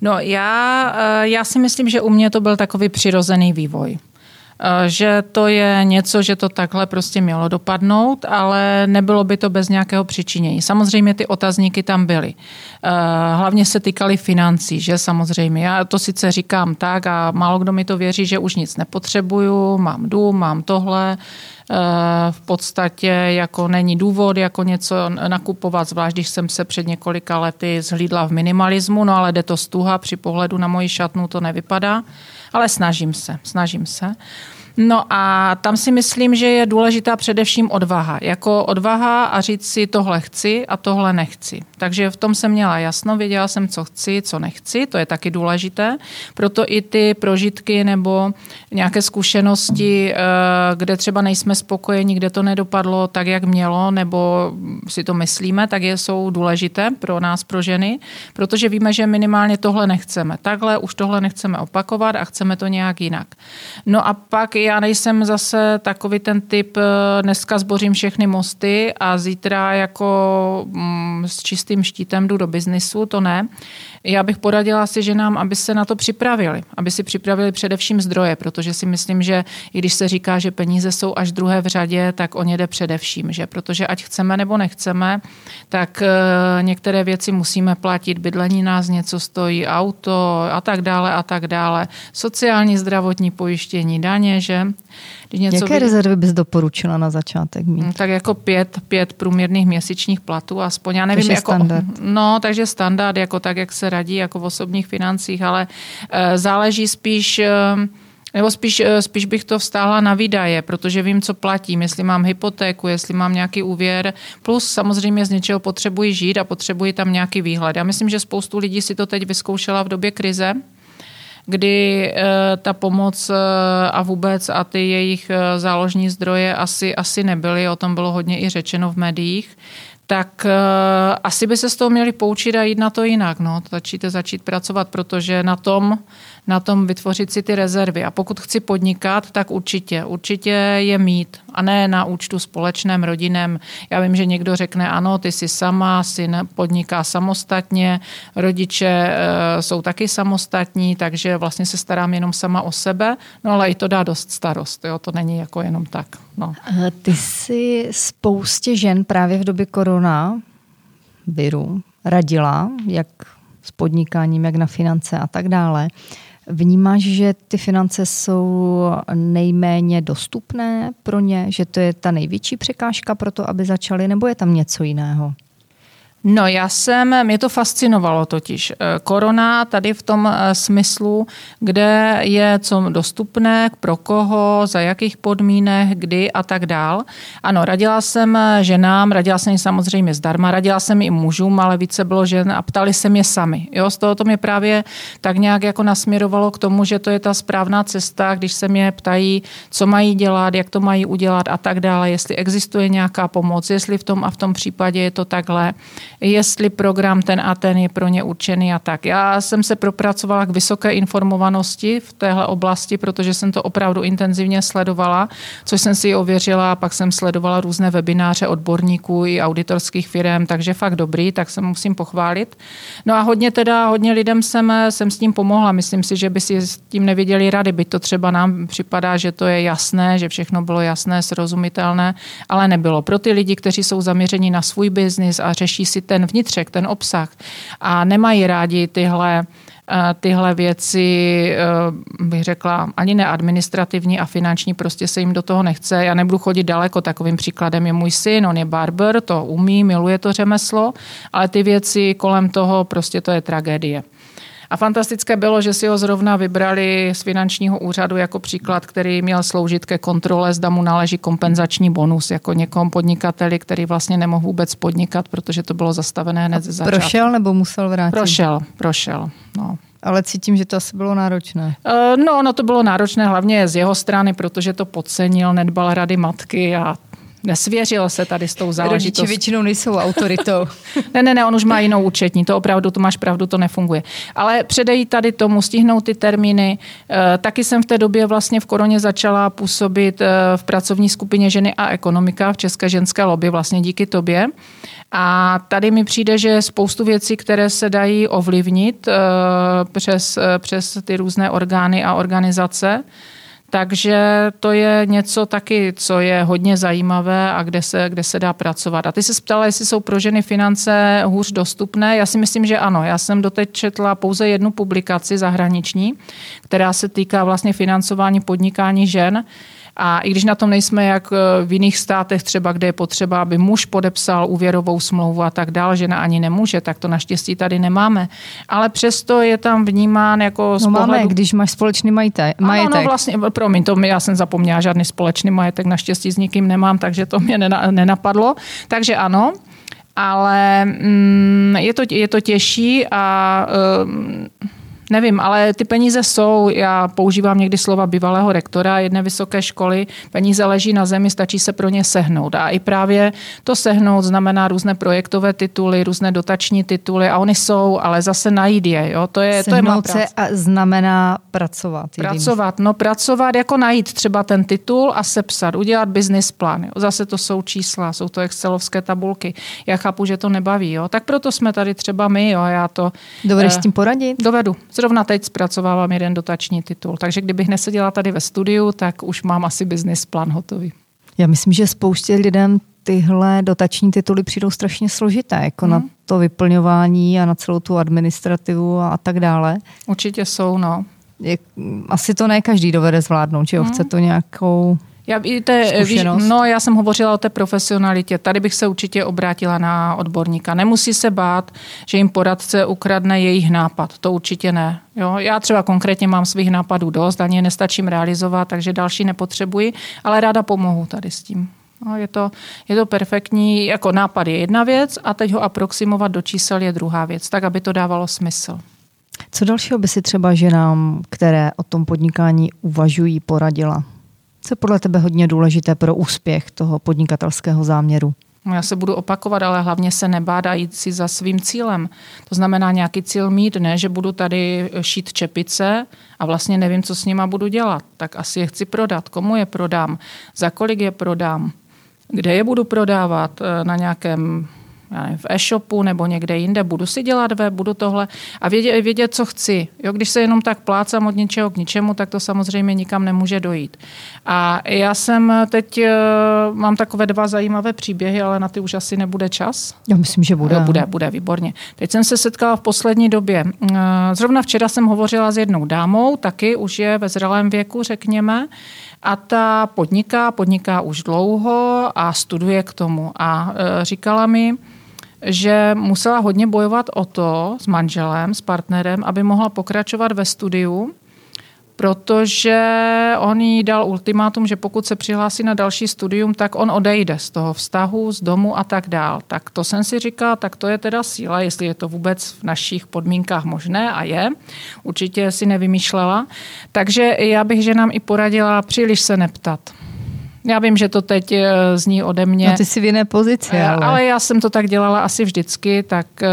Speaker 2: No já, eh, já si myslím, že u mě to byl takový přirozený vývoj. Eh, že to je něco, že to takhle prostě mělo dopadnout, ale nebylo by to bez nějakého přičinění. Samozřejmě ty otazníky tam byly. Eh, hlavně se týkaly financí, že samozřejmě. Já to sice říkám tak a málo kdo mi to věří, že už nic nepotřebuju, mám dům, mám tohle, eh, v podstatě jako není důvod jako něco nakupovat, zvlášť když jsem se před několika lety zhlídla v minimalismu, no ale jde to stuha, při pohledu na moji šatnu to nevypadá ale snažím se, snažím se. No a tam si myslím, že je důležitá především odvaha. Jako odvaha a říct si tohle chci a tohle nechci. Takže v tom jsem měla jasno, věděla jsem, co chci, co nechci, to je taky důležité. Proto i ty prožitky nebo nějaké zkušenosti, eh, kde třeba nejsme spokojeni, kde to nedopadlo tak, jak mělo, nebo si to myslíme, tak je, jsou důležité pro nás, pro ženy, protože víme, že minimálně tohle nechceme. Takhle už tohle nechceme opakovat a chceme to nějak jinak. No a pak já nejsem zase takový ten typ, eh, dneska zbořím všechny mosty a zítra jako mm, s čistým štítem jdu do biznisu, to ne. Já bych poradila si ženám, aby se na to připravili, aby si připravili především zdroje, protože si myslím, že i když se říká, že peníze jsou až druhé v řadě, tak o ně jde především, že? Protože ať chceme nebo nechceme, tak eh, některé věci musíme platit, bydlení nás něco stojí, auto a tak dále a tak dále, sociální zdravotní pojištění, daně, že
Speaker 1: když něco Jaké by... rezervy bys doporučila na začátek mít?
Speaker 2: Mm, tak jako pět, pět průměrných měsíčních platů, aspoň já nevím.
Speaker 1: Takže
Speaker 2: jako,
Speaker 1: standard.
Speaker 2: No, takže standard, jako tak, jak se radí, jako v osobních financích, ale e, záleží spíš... E, nebo spíš, spíš bych to vstáhla na výdaje, protože vím, co platím, jestli mám hypotéku, jestli mám nějaký úvěr, plus samozřejmě z něčeho potřebuji žít a potřebuji tam nějaký výhled. Já myslím, že spoustu lidí si to teď vyzkoušela v době krize, kdy eh, ta pomoc eh, a vůbec a ty jejich eh, záložní zdroje asi, asi nebyly, o tom bylo hodně i řečeno v médiích, tak asi by se z toho měli poučit a jít na to jinak. No. Začíte začít pracovat, protože na tom na tom vytvořit si ty rezervy. A pokud chci podnikat, tak určitě, určitě je mít. A ne na účtu společném, rodinem. Já vím, že někdo řekne, ano, ty jsi sama, syn podniká samostatně, rodiče e, jsou taky samostatní, takže vlastně se starám jenom sama o sebe, no ale i to dá dost starost, jo? to není jako jenom tak. No.
Speaker 1: Ty jsi spoustě žen právě v době korona viru radila, jak s podnikáním, jak na finance a tak dále. Vnímáš, že ty finance jsou nejméně dostupné pro ně, že to je ta největší překážka pro to, aby začaly, nebo je tam něco jiného?
Speaker 2: No já jsem, mě to fascinovalo totiž. Eh, korona tady v tom eh, smyslu, kde je co dostupné, pro koho, za jakých podmínek, kdy a tak dál. Ano, radila jsem eh, ženám, radila jsem jim samozřejmě zdarma, radila jsem i mužům, ale více bylo žen a ptali se mě sami. Jo, z toho to mě právě tak nějak jako nasměrovalo k tomu, že to je ta správná cesta, když se mě ptají, co mají dělat, jak to mají udělat a tak dále, jestli existuje nějaká pomoc, jestli v tom a v tom případě je to takhle jestli program ten a ten je pro ně určený a tak. Já jsem se propracovala k vysoké informovanosti v téhle oblasti, protože jsem to opravdu intenzivně sledovala, což jsem si ověřila a pak jsem sledovala různé webináře odborníků i auditorských firm, takže fakt dobrý, tak se musím pochválit. No a hodně teda, hodně lidem jsem, jsem s tím pomohla. Myslím si, že by si s tím nevěděli rady, byť to třeba nám připadá, že to je jasné, že všechno bylo jasné, srozumitelné, ale nebylo. Pro ty lidi, kteří jsou zaměření na svůj biznis a řeší si ten vnitřek, ten obsah a nemají rádi tyhle eh, tyhle věci, eh, bych řekla, ani ne administrativní a finanční, prostě se jim do toho nechce. Já nebudu chodit daleko, takovým příkladem je můj syn, on je barber, to umí, miluje to řemeslo, ale ty věci kolem toho, prostě to je tragédie. A fantastické bylo, že si ho zrovna vybrali z finančního úřadu jako příklad, který měl sloužit ke kontrole, zda mu náleží kompenzační bonus jako někom podnikateli, který vlastně nemohl vůbec podnikat, protože to bylo zastavené hned ze začátku.
Speaker 1: Prošel nebo musel vrátit?
Speaker 2: Prošel, prošel. No.
Speaker 1: Ale cítím, že to asi bylo náročné.
Speaker 2: No, no to bylo náročné hlavně z jeho strany, protože to podcenil, nedbal rady matky a nesvěřil se tady s tou záležitostí.
Speaker 1: Rodiče většinou nejsou autoritou.
Speaker 2: ne, ne, ne, on už má jinou účetní, to opravdu, to máš pravdu, to nefunguje. Ale předejí tady tomu, stihnout ty termíny. E, taky jsem v té době vlastně v koroně začala působit e, v pracovní skupině ženy a ekonomika v České ženské lobby, vlastně díky tobě. A tady mi přijde, že spoustu věcí, které se dají ovlivnit e, přes, přes ty různé orgány a organizace, takže to je něco taky, co je hodně zajímavé a kde se, kde se dá pracovat. A ty se ptala, jestli jsou pro ženy finance hůř dostupné. Já si myslím, že ano. Já jsem doteď četla pouze jednu publikaci zahraniční, která se týká vlastně financování podnikání žen. A i když na tom nejsme jak eh, v jiných státech, třeba kde je potřeba, aby muž podepsal úvěrovou smlouvu a tak dále, žena ani nemůže, tak to naštěstí tady nemáme. Ale přesto je tam vnímán jako
Speaker 1: z no pohledu... máme, když máš společný majitek.
Speaker 2: Ano, no vlastně, promiň, to mi, já jsem zapomněla, žádný společný majetek naštěstí s nikým nemám, takže to mě nenapadlo. Takže ano, ale mm, je, to, je to těžší a mm, Nevím, ale ty peníze jsou, já používám někdy slova bývalého rektora jedné vysoké školy, peníze leží na zemi, stačí se pro ně sehnout. A i právě to sehnout znamená různé projektové tituly, různé dotační tituly a oni jsou, ale zase najít je. Jo? To je, to je má
Speaker 1: se a znamená pracovat.
Speaker 2: Pracovat, no pracovat, jako najít třeba ten titul a sepsat, udělat business plán. Jo? Zase to jsou čísla, jsou to excelovské tabulky. Já chápu, že to nebaví, jo? tak proto jsme tady třeba my, jo? já to...
Speaker 1: Dovedeš eh, s tím poradit?
Speaker 2: Dovedu. Zrovna teď zpracovávám jeden dotační titul, takže kdybych neseděla tady ve studiu, tak už mám asi business plán hotový.
Speaker 1: Já myslím, že spoustě lidem tyhle dotační tituly přijdou strašně složité, jako hmm. na to vyplňování a na celou tu administrativu a, a tak dále.
Speaker 2: Určitě jsou, no.
Speaker 1: Je, asi to ne každý dovede zvládnout, že jo? Hmm. Chce to nějakou
Speaker 2: já, te, víš, no, já jsem hovořila o té profesionalitě. Tady bych se určitě obrátila na odborníka. Nemusí se bát, že jim poradce ukradne jejich nápad. To určitě ne. Jo? Já třeba konkrétně mám svých nápadů dost, ani je nestačím realizovat, takže další nepotřebuji, ale ráda pomohu tady s tím. No, je, to, je to perfektní, jako nápad je jedna věc a teď ho aproximovat do čísel je druhá věc, tak aby to dávalo smysl.
Speaker 1: Co dalšího by si třeba ženám, které o tom podnikání uvažují, poradila? Co je podle tebe hodně důležité pro úspěch toho podnikatelského záměru?
Speaker 2: No, já se budu opakovat, ale hlavně se nebát a jít si za svým cílem. To znamená nějaký cíl mít, ne, že budu tady šít čepice a vlastně nevím, co s nima budu dělat. Tak asi je chci prodat. Komu je prodám? Za kolik je prodám? Kde je budu prodávat? Eh, na nějakém v e-shopu nebo někde jinde, budu si dělat web, budu tohle a vědět, vědět co chci. Jo, když se jenom tak plácám od něčeho k ničemu, tak to samozřejmě nikam nemůže dojít. A já jsem teď, eh, mám takové dva zajímavé příběhy, ale na ty už asi nebude čas.
Speaker 1: Já myslím, že bude.
Speaker 2: Bude, bude, výborně. Teď jsem se setkala v poslední době. Eh, zrovna včera jsem hovořila s jednou dámou, taky už je ve zralém věku, řekněme, a ta podniká, podniká už dlouho a studuje k tomu. A eh, říkala mi, že musela hodně bojovat o to s manželem, s partnerem, aby mohla pokračovat ve studiu, protože on jí dal ultimátum, že pokud se přihlásí na další studium, tak on odejde z toho vztahu, z domu a tak dál. Tak to jsem si říkala, tak to je teda síla, jestli je to vůbec v našich podmínkách možné a je. Určitě si nevymýšlela. Takže já bych ženám i poradila příliš se neptat Já vím, že to teď eh, zní ode mě.
Speaker 1: No ty jsi v jiné pozici,
Speaker 2: Eh,
Speaker 1: ale...
Speaker 2: ale já jsem to tak dělala asi vždycky, tak eh,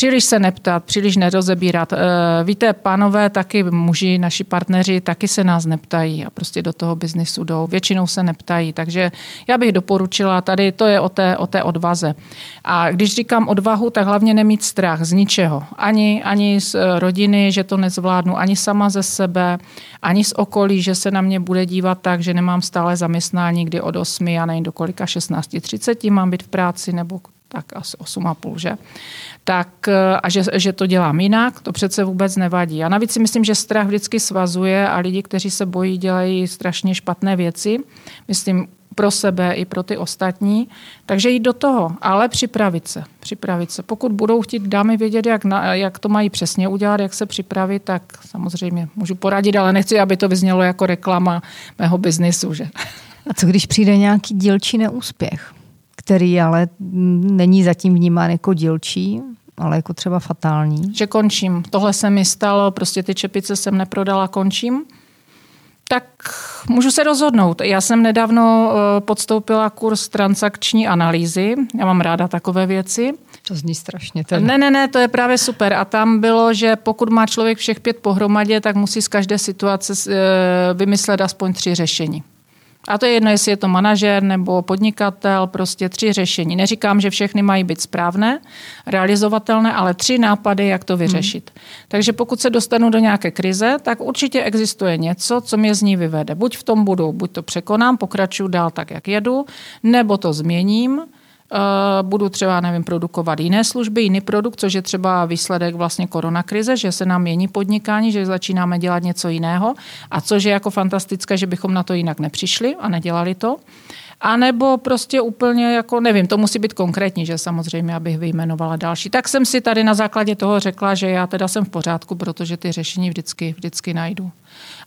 Speaker 2: příliš se neptat, příliš nerozebírat. Eh, Víte, pánové, taky muži, naši partneři, taky se nás neptají a prostě do toho biznisu jdou. Většinou se neptají, takže já bych doporučila, tady to je o té, o té odvaze. A když říkám odvahu, tak hlavně nemít strach z ničeho. Ani, ani z eh, rodiny, že to nezvládnu, ani sama ze sebe, ani z okolí, že se na mě bude dívat tak, že nemám stále zaměstnání, kdy od 8, já nevím do kolika, 16.30 mám být v práci, nebo tak asi 8,5, že? Tak, eh, a že, že to dělám jinak, to přece vůbec nevadí. A navíc si myslím, že strach vždycky svazuje a lidi, kteří se bojí, dělají strašně špatné věci. Myslím, pro sebe i pro ty ostatní. Takže jít do toho, ale připravit se. Připravit se. Pokud budou chtít dámy vědět, jak, na, jak to mají přesně udělat, jak se připravit, tak samozřejmě můžu poradit, ale nechci, aby to vyznělo jako reklama mého biznisu. Že?
Speaker 1: A co když přijde nějaký dílčí neúspěch, který ale není zatím vnímán jako dílčí, ale jako třeba fatální?
Speaker 2: Že končím. Tohle se mi stalo, prostě ty čepice jsem neprodala, končím. Tak můžu se rozhodnout. Já jsem nedávno eh, podstoupila kurz transakční analýzy. Já mám ráda takové věci.
Speaker 1: To zní strašně. Teda.
Speaker 2: Ne, ne, ne, to je právě super. A tam bylo, že pokud má člověk všech pět pohromadě, tak musí z každé situace eh, vymyslet aspoň tři řešení. A to je jedno, jestli je to manažer nebo podnikatel, prostě tři řešení. Neříkám, že všechny mají být správné, realizovatelné, ale tři nápady, jak to vyřešit. Hmm. Takže pokud se dostanu do nějaké krize, tak určitě existuje něco, co mě z ní vyvede. Buď v tom budu, buď to překonám, pokračuju dál tak, jak jedu, nebo to změním, budu třeba, nevím, produkovat jiné služby, jiný produkt, což je třeba výsledek vlastně koronakrize, že se nám mění podnikání, že začínáme dělat něco jiného a což je jako fantastické, že bychom na to jinak nepřišli a nedělali to. A nebo prostě úplně jako, nevím, to musí být konkrétní, že samozřejmě, abych vyjmenovala další. Tak jsem si tady na základě toho řekla, že já teda jsem v pořádku, protože ty řešení vždycky, vždycky najdu.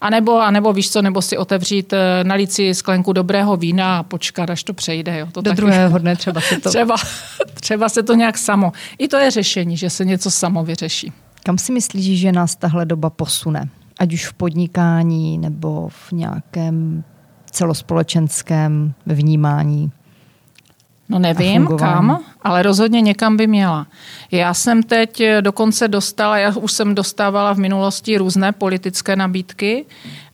Speaker 2: A nebo, a nebo víš co, nebo si otevřít, eh, nalít si sklenku dobrého vína a počkat, až to přejde. Jo. To
Speaker 1: Do taky, druhého dne třeba se to...
Speaker 2: Třeba, třeba se to nějak samo. I to je řešení, že se něco samo vyřeší.
Speaker 1: Kam si myslíš, že nás tahle doba posune? Ať už v podnikání nebo v nějakém celospolečenském vnímání?
Speaker 2: No nevím kam, ale rozhodně někam by měla. Já jsem teď dokonce dostala, já už jsem dostávala v minulosti různé politické nabídky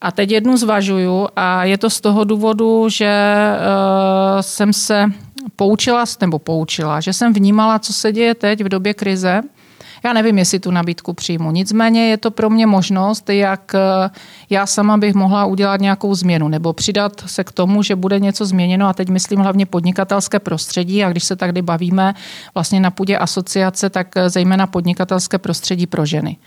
Speaker 2: a teď jednu zvažuju a je to z toho důvodu, že uh, jsem se poučila, nebo poučila, že jsem vnímala, co se děje teď v době krize já nevím, jestli tu nabídku přijmu. Nicméně je to pro mě možnost, jak eh, já sama bych mohla udělat nějakou změnu nebo přidat se k tomu, že bude něco změněno a teď myslím hlavně podnikatelské prostředí a když se tady bavíme vlastně na půdě asociace, tak eh, zejména podnikatelské prostředí pro ženy.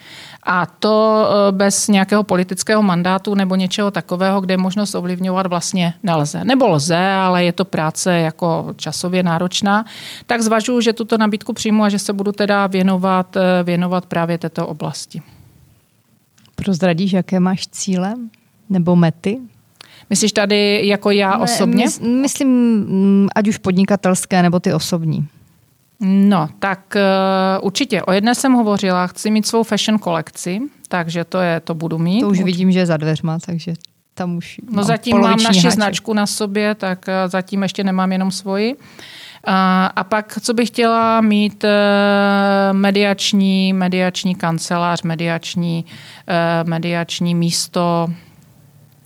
Speaker 2: A to eh, bez nějakého politického mandátu nebo něčeho takového, kde možnost ovlivňovat vlastně nelze. Nebo lze, ale je to práce jako časově náročná. Tak zvažuji, že tuto nabídku přijmu a že se budu teda věnovat, eh, věnovat právě této oblasti.
Speaker 1: Prozradíš, jaké máš cíle nebo mety?
Speaker 2: Myslíš tady jako já osobně?
Speaker 1: My, myslím, mm, ať už podnikatelské nebo ty osobní.
Speaker 2: No, tak uh, určitě. O jedné jsem hovořila, chci mít svou fashion kolekci, takže to je, to budu mít.
Speaker 1: To už vidím, že je za dveřma, takže tam už
Speaker 2: No zatím mám naši háček. značku na sobě, tak uh, zatím ještě nemám jenom svoji. Uh, a pak, co bych chtěla mít, uh, mediační, mediační kancelář, mediační, uh, mediační místo,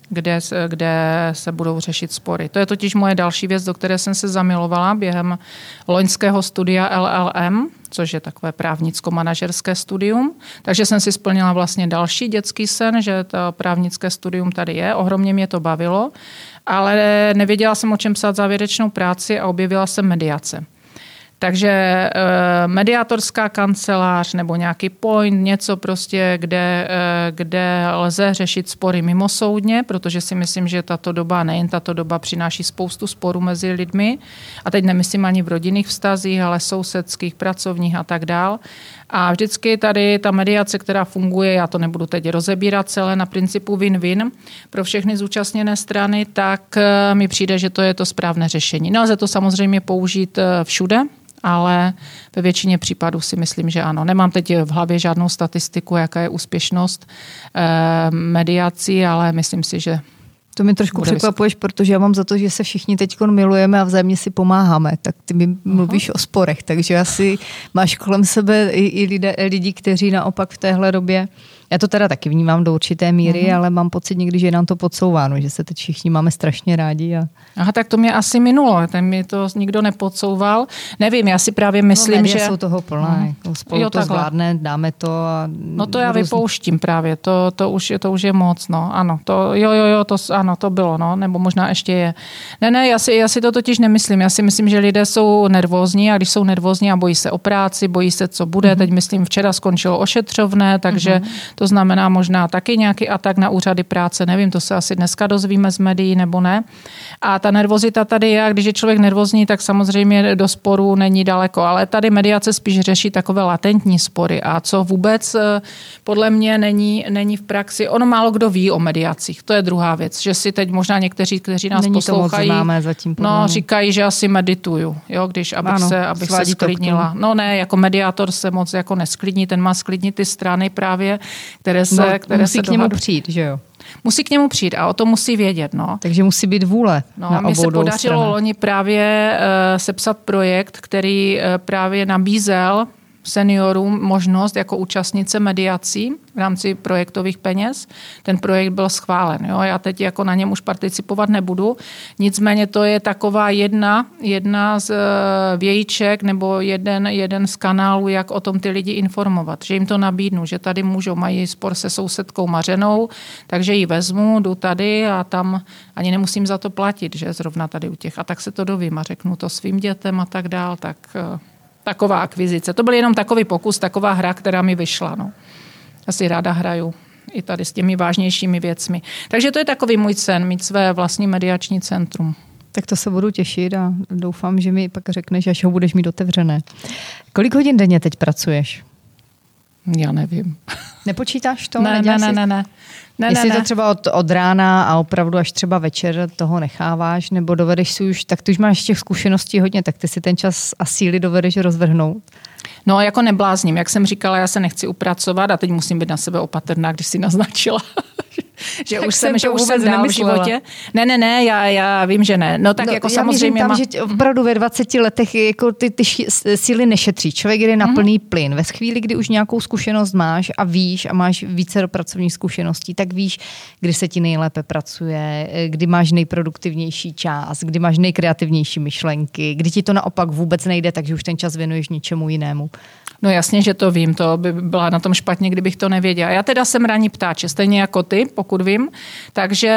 Speaker 2: kde, kde se budou řešit spory. To je totiž moje další věc, do které jsem se zamilovala během loňského studia LLM, což je takové právnicko-manažerské studium. Takže jsem si splnila vlastně další dětský sen, že to právnické studium tady je. Ohromně mě to bavilo, ale nevěděla jsem, o čem psát závěrečnou práci a objevila jsem mediace. Takže e, mediátorská kancelář nebo nějaký point, něco prostě, kde, e, kde lze řešit spory mimosoudně, protože si myslím, že tato doba, nejen tato doba, přináší spoustu sporů mezi lidmi. A teď nemyslím ani v rodinných vztazích, ale sousedských, pracovních a tak dál. A vždycky tady ta mediace, která funguje, já to nebudu teď rozebírat celé na principu win-win pro všechny zúčastněné strany, tak e, mi přijde, že to je to správné řešení. Nelze to samozřejmě použít všude, ale ve většině případů si myslím, že ano. Nemám teď v hlavě žádnou statistiku, jaká je úspěšnost eh, mediací, ale myslím si, že
Speaker 1: To mi trošku překvapuješ, protože já mám za to, že se všichni teď milujeme a vzájemně si pomáháme. Tak ty mi mluvíš o sporech, takže asi máš kolem sebe i, i lidé, lidi, kteří naopak v téhle době já to teda taky vnímám do určité míry, mm-hmm. ale mám pocit někdy, že je nám to podsouváno, že se teď všichni máme strašně rádi. A...
Speaker 2: Aha, tak to mě asi minulo, ten mi to nikdo nepodsouval. Nevím, já si právě no, myslím, no, že...
Speaker 1: jsou toho plné, mm. spolu jo, to takhle. zvládne, dáme to a...
Speaker 2: No to já různý... vypouštím právě, to, to, už, to už je moc, no, ano, to, jo, jo, jo, to, ano, to bylo, no, nebo možná ještě je. Ne, ne, já si, já si to totiž nemyslím, já si myslím, že lidé jsou nervózní a když jsou nervózní a bojí se o práci, bojí se, co bude, mm-hmm. teď myslím, včera skončilo ošetřovné, takže mm-hmm to znamená možná taky nějaký atak na úřady práce, nevím, to se asi dneska dozvíme z médií nebo ne. A ta nervozita tady je, a když je člověk nervózní, tak samozřejmě do sporu není daleko, ale tady mediace spíš řeší takové latentní spory a co vůbec eh, podle mě není, není v praxi. Ono málo kdo ví o mediacích, to je druhá věc, že si teď možná někteří, kteří nás není poslouchají, zatím, no, říkají, že asi medituju, jo, když abych ano, se, abych se sklidnila. No ne, jako mediátor se moc jako nesklidní, ten má sklidnit ty strany právě, které se, no, které
Speaker 1: musí
Speaker 2: se
Speaker 1: k němu dohadu. přijít, že jo?
Speaker 2: Musí k němu přijít a o tom musí vědět. No.
Speaker 1: Takže musí být vůle.
Speaker 2: No, na mně se podařilo stranách. loni právě uh, sepsat projekt, který uh, právě nabízel seniorům možnost jako účastnice mediací v rámci projektových peněz. Ten projekt byl schválen. Jo? Já teď jako na něm už participovat nebudu. Nicméně to je taková jedna, jedna z eh, vějíček nebo jeden, jeden z kanálů, jak o tom ty lidi informovat. Že jim to nabídnu, že tady můžou, mají spor se sousedkou Mařenou, takže ji vezmu, jdu tady a tam ani nemusím za to platit, že zrovna tady u těch. A tak se to dovím a řeknu to svým dětem a tak dál. Tak eh, taková akvizice. To byl jenom takový pokus, taková hra, která mi vyšla. No. Asi ráda hraju i tady s těmi vážnějšími věcmi. Takže to je takový můj sen, mít své vlastní mediační centrum.
Speaker 1: Tak to se budu těšit a doufám, že mi pak řekneš, až ho budeš mít otevřené. Kolik hodin denně teď pracuješ?
Speaker 2: Já nevím.
Speaker 1: Nepočítáš to?
Speaker 2: Ne, ne, ne, ne, ne.
Speaker 1: Ne, Jestli ne, ne. to třeba od, od rána a opravdu až třeba večer toho necháváš, nebo dovedeš si už, tak ty už máš těch zkušeností hodně, tak ty si ten čas a síly dovedeš rozvrhnout.
Speaker 2: No jako neblázním, jak jsem říkala, já se nechci upracovat a teď musím být na sebe opatrná, když si naznačila, že už jsem, že už jsem dál v životě. Ne, ne, ne, já, já vím, že ne. No tak no, jako samozřejmě
Speaker 1: tam, má... že opravdu ve 20 letech jako ty, ty síly nešetří. Člověk jde na mm-hmm. plný plyn. Ve chvíli, kdy už nějakou zkušenost máš a víš a máš více do pracovních zkušeností, tak víš, kdy se ti nejlépe pracuje, kdy máš nejproduktivnější čas, kdy máš nejkreativnější myšlenky, kdy ti to naopak vůbec nejde, takže už ten čas věnuješ něčemu jinému.
Speaker 2: No jasně, že to vím, to by byla na tom špatně, kdybych to nevěděla. Já teda jsem ranní ptáče, stejně jako ty, pokud vím. Takže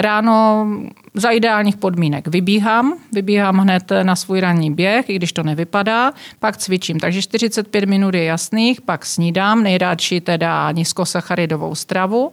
Speaker 2: ráno za ideálních podmínek vybíhám, vybíhám hned na svůj ranní běh, i když to nevypadá, pak cvičím. Takže 45 minut je jasných, pak snídám, nejradši teda nízkosacharidovou stravu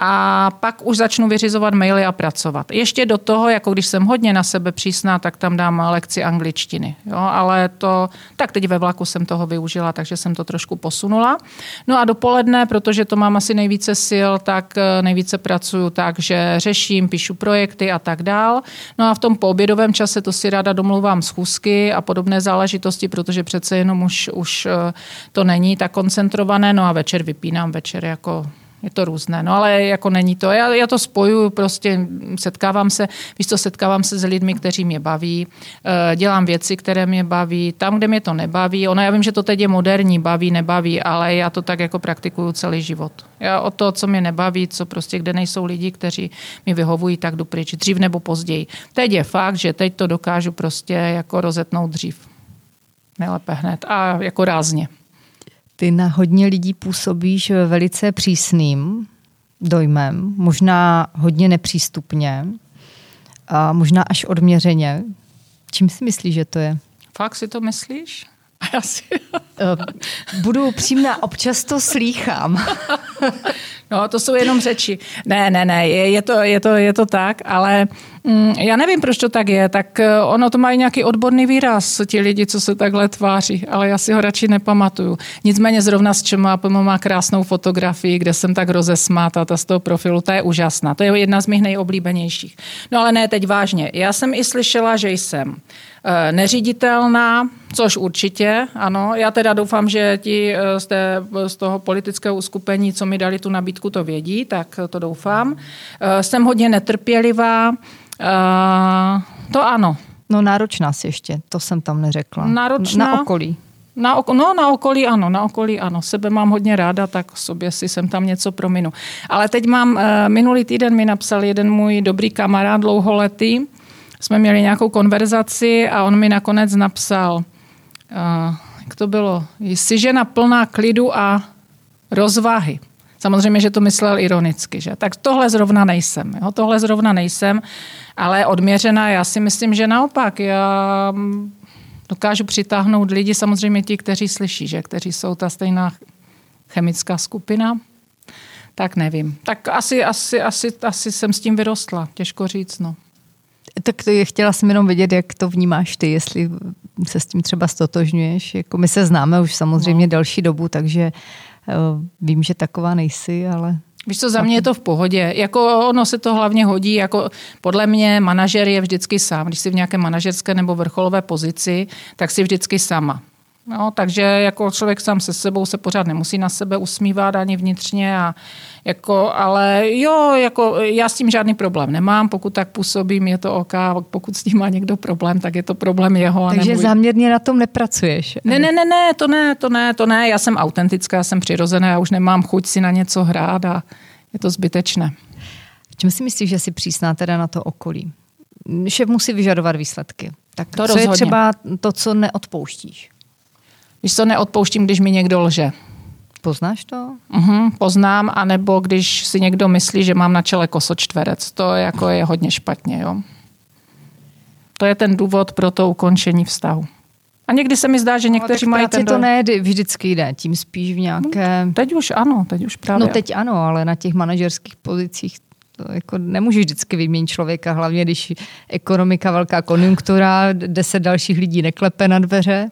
Speaker 2: a pak už začnu vyřizovat maily a pracovat. Ještě do toho, jako když jsem hodně na sebe přísná, tak tam dám lekci angličtiny. Jo, ale to, tak teď ve vlaku jsem toho využila, takže jsem to trošku posunula. No a dopoledne, protože to mám asi nejvíce sil, tak eh, nejvíce pracuju tak, že řeším, píšu projekty a tak dál. No a v tom poobědovém čase to si ráda domluvám schůzky a podobné záležitosti, protože přece jenom už, už eh, to není tak koncentrované. No a večer vypínám, večer jako je to různé, no ale jako není to. Já, já to spojuju, prostě setkávám se, víš co, setkávám se s lidmi, kteří mě baví, eh, dělám věci, které mě baví, tam, kde mě to nebaví, ono já vím, že to teď je moderní, baví, nebaví, ale já to tak jako praktikuju celý život. Já o to, co mě nebaví, co prostě, kde nejsou lidi, kteří mi vyhovují, tak jdu pryč, dřív nebo později. Teď je fakt, že teď to dokážu prostě jako rozetnout dřív. Nejlépe hned a jako rázně.
Speaker 1: Ty na hodně lidí působíš velice přísným dojmem, možná hodně nepřístupně, a možná až odměřeně. Čím si myslíš, že to je?
Speaker 2: Fakt si to myslíš? Já si...
Speaker 1: Eh, budu upřímná, občas to slýchám.
Speaker 2: No, to jsou jenom řeči. Ne, ne, ne, je, je, to, je, to, je to tak, ale Mm, já nevím, proč to tak je. Tak eh, ono to má nějaký odborný výraz, ti lidi, co se takhle tváří, ale já si ho radši nepamatuju. Nicméně zrovna s Čema má krásnou fotografii, kde jsem tak rozesmáta ta z toho profilu, ta je úžasná. To je jedna z mých nejoblíbenějších. No ale ne, teď vážně. Já jsem i slyšela, že jsem eh, neříditelná, což určitě, ano. Já teda doufám, že ti eh, z, té, z toho politického uskupení, co mi dali tu nabídku, to vědí, tak to doufám. Jsem hodně netrpělivá, Uh, to ano.
Speaker 1: No náročná si ještě, to jsem tam neřekla.
Speaker 2: Náročná.
Speaker 1: Na okolí.
Speaker 2: Na, ok- no, na okolí ano, na okolí ano. Sebe mám hodně ráda, tak sobě si jsem tam něco prominu. Ale teď mám, uh, minulý týden mi napsal jeden můj dobrý kamarád dlouholetý. Jsme měli nějakou konverzaci a on mi nakonec napsal, uh, jak to bylo, jsi žena plná klidu a rozvahy. Samozřejmě, že to myslel ironicky, že? Tak tohle zrovna nejsem. Jo? Tohle zrovna nejsem, ale odměřená, já si myslím, že naopak. Já dokážu přitáhnout lidi, samozřejmě ti, kteří slyší, že? Kteří jsou ta stejná chemická skupina. Tak nevím. Tak asi, asi, asi, asi jsem s tím vyrostla. Těžko říct, no.
Speaker 1: Tak to je, chtěla jsem jenom vědět, jak to vnímáš ty, jestli se s tím třeba stotožňuješ. Jako my se známe už samozřejmě no. další dobu, takže vím, že taková nejsi, ale
Speaker 2: Víš co, za mě je to v pohodě. Jako ono se to hlavně hodí, jako podle mě manažer je vždycky sám. Když jsi v nějaké manažerské nebo vrcholové pozici, tak jsi vždycky sama. No, takže jako člověk sám se sebou se pořád nemusí na sebe usmívat ani vnitřně, a jako, ale jo, jako já s tím žádný problém nemám, pokud tak působím, je to OK, pokud s tím má někdo problém, tak je to problém jeho.
Speaker 1: Takže neboj... záměrně na tom nepracuješ?
Speaker 2: Ne, ne, ne, ne, to ne, to ne, to ne, já jsem autentická, já jsem přirozená, já už nemám chuť si na něco hrát a je to zbytečné.
Speaker 1: Čím si myslíš, že jsi přísná teda na to okolí? Šéf musí vyžadovat výsledky. Tak
Speaker 2: to
Speaker 1: co
Speaker 2: rozhodně.
Speaker 1: je třeba to, co neodpouštíš?
Speaker 2: Víš co, neodpouštím, když mi někdo lže.
Speaker 1: Poznáš to?
Speaker 2: Uhum, poznám, anebo když si někdo myslí, že mám na čele kosočtverec. To jako je hodně špatně. Jo? To je ten důvod pro to ukončení vztahu. A někdy se mi zdá, že no, někteří no, mají ten...
Speaker 1: to ne vždycky jde, tím spíš v nějaké...
Speaker 2: No, teď už ano, teď už právě.
Speaker 1: No teď ano, ale na těch manažerských pozicích to jako nemůžeš vždycky vyměnit člověka, hlavně když ekonomika, velká konjunktura, deset dalších lidí neklepe na dveře.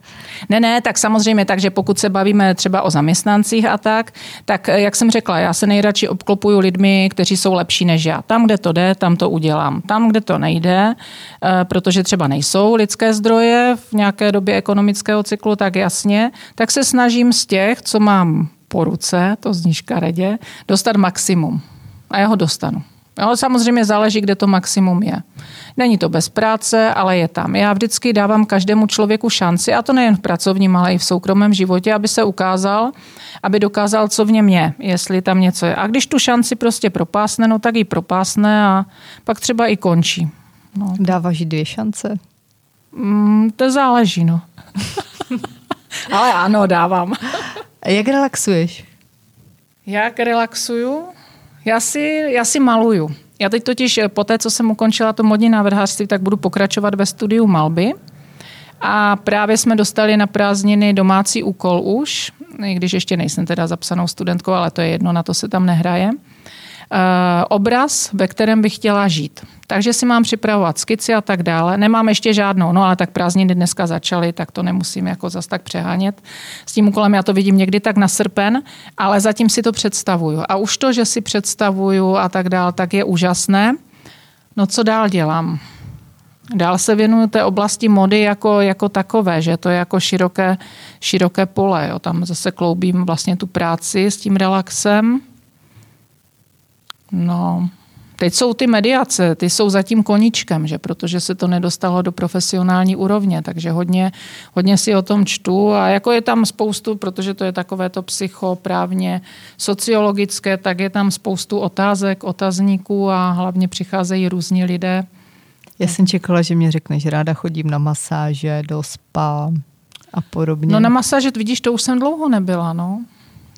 Speaker 2: Ne, ne, tak samozřejmě, takže pokud se bavíme třeba o zaměstnancích a tak, tak jak jsem řekla, já se nejradši obklopuju lidmi, kteří jsou lepší než já. Tam, kde to jde, tam to udělám. Tam, kde to nejde, eh, protože třeba nejsou lidské zdroje v nějaké době ekonomického cyklu, tak jasně, tak se snažím z těch, co mám po ruce, to zní škaredě, dostat maximum. A já ho dostanu. Jo, samozřejmě záleží, kde to maximum je. Není to bez práce, ale je tam. Já vždycky dávám každému člověku šanci, a to nejen v pracovním, ale i v soukromém životě, aby se ukázal, aby dokázal, co v něm je, jestli tam něco je. A když tu šanci prostě propásne, no tak ji propásne a pak třeba i končí. No.
Speaker 1: Dáváš dvě šance?
Speaker 2: Mm, to záleží, no. ale ano, dávám.
Speaker 1: Jak relaxuješ?
Speaker 2: Jak relaxuju? Já si, já si maluju. Já teď totiž eh, po té, co jsem ukončila to modní návrhářství, tak budu pokračovat ve studiu malby. A právě jsme dostali na prázdniny domácí úkol už, i když ještě nejsem teda zapsanou studentkou, ale to je jedno, na to se tam nehraje. Eh, obraz, ve kterém bych chtěla žít. Takže si mám připravovat skici a tak dále. Nemám ještě žádnou, no ale tak prázdniny dneska začaly, tak to nemusím jako zas tak přehánět. S tím úkolem já to vidím někdy tak na srpen, ale zatím si to představuju. A už to, že si představuju a tak dále, tak je úžasné. No co dál dělám? Dál se věnuju té oblasti mody jako, jako takové, že to je jako široké, široké pole. Jo. Tam zase kloubím vlastně tu práci s tím relaxem No, teď jsou ty mediace, ty jsou zatím koničkem, že protože se to nedostalo do profesionální úrovně, takže hodně, hodně si o tom čtu a jako je tam spoustu, protože to je takové to psychoprávně sociologické, tak je tam spoustu otázek, otazníků a hlavně přicházejí různí lidé.
Speaker 1: Já jsem čekala, že mě řekne, že ráda chodím na masáže, do spa a podobně.
Speaker 2: No na masáže, vidíš, to už jsem dlouho nebyla, no.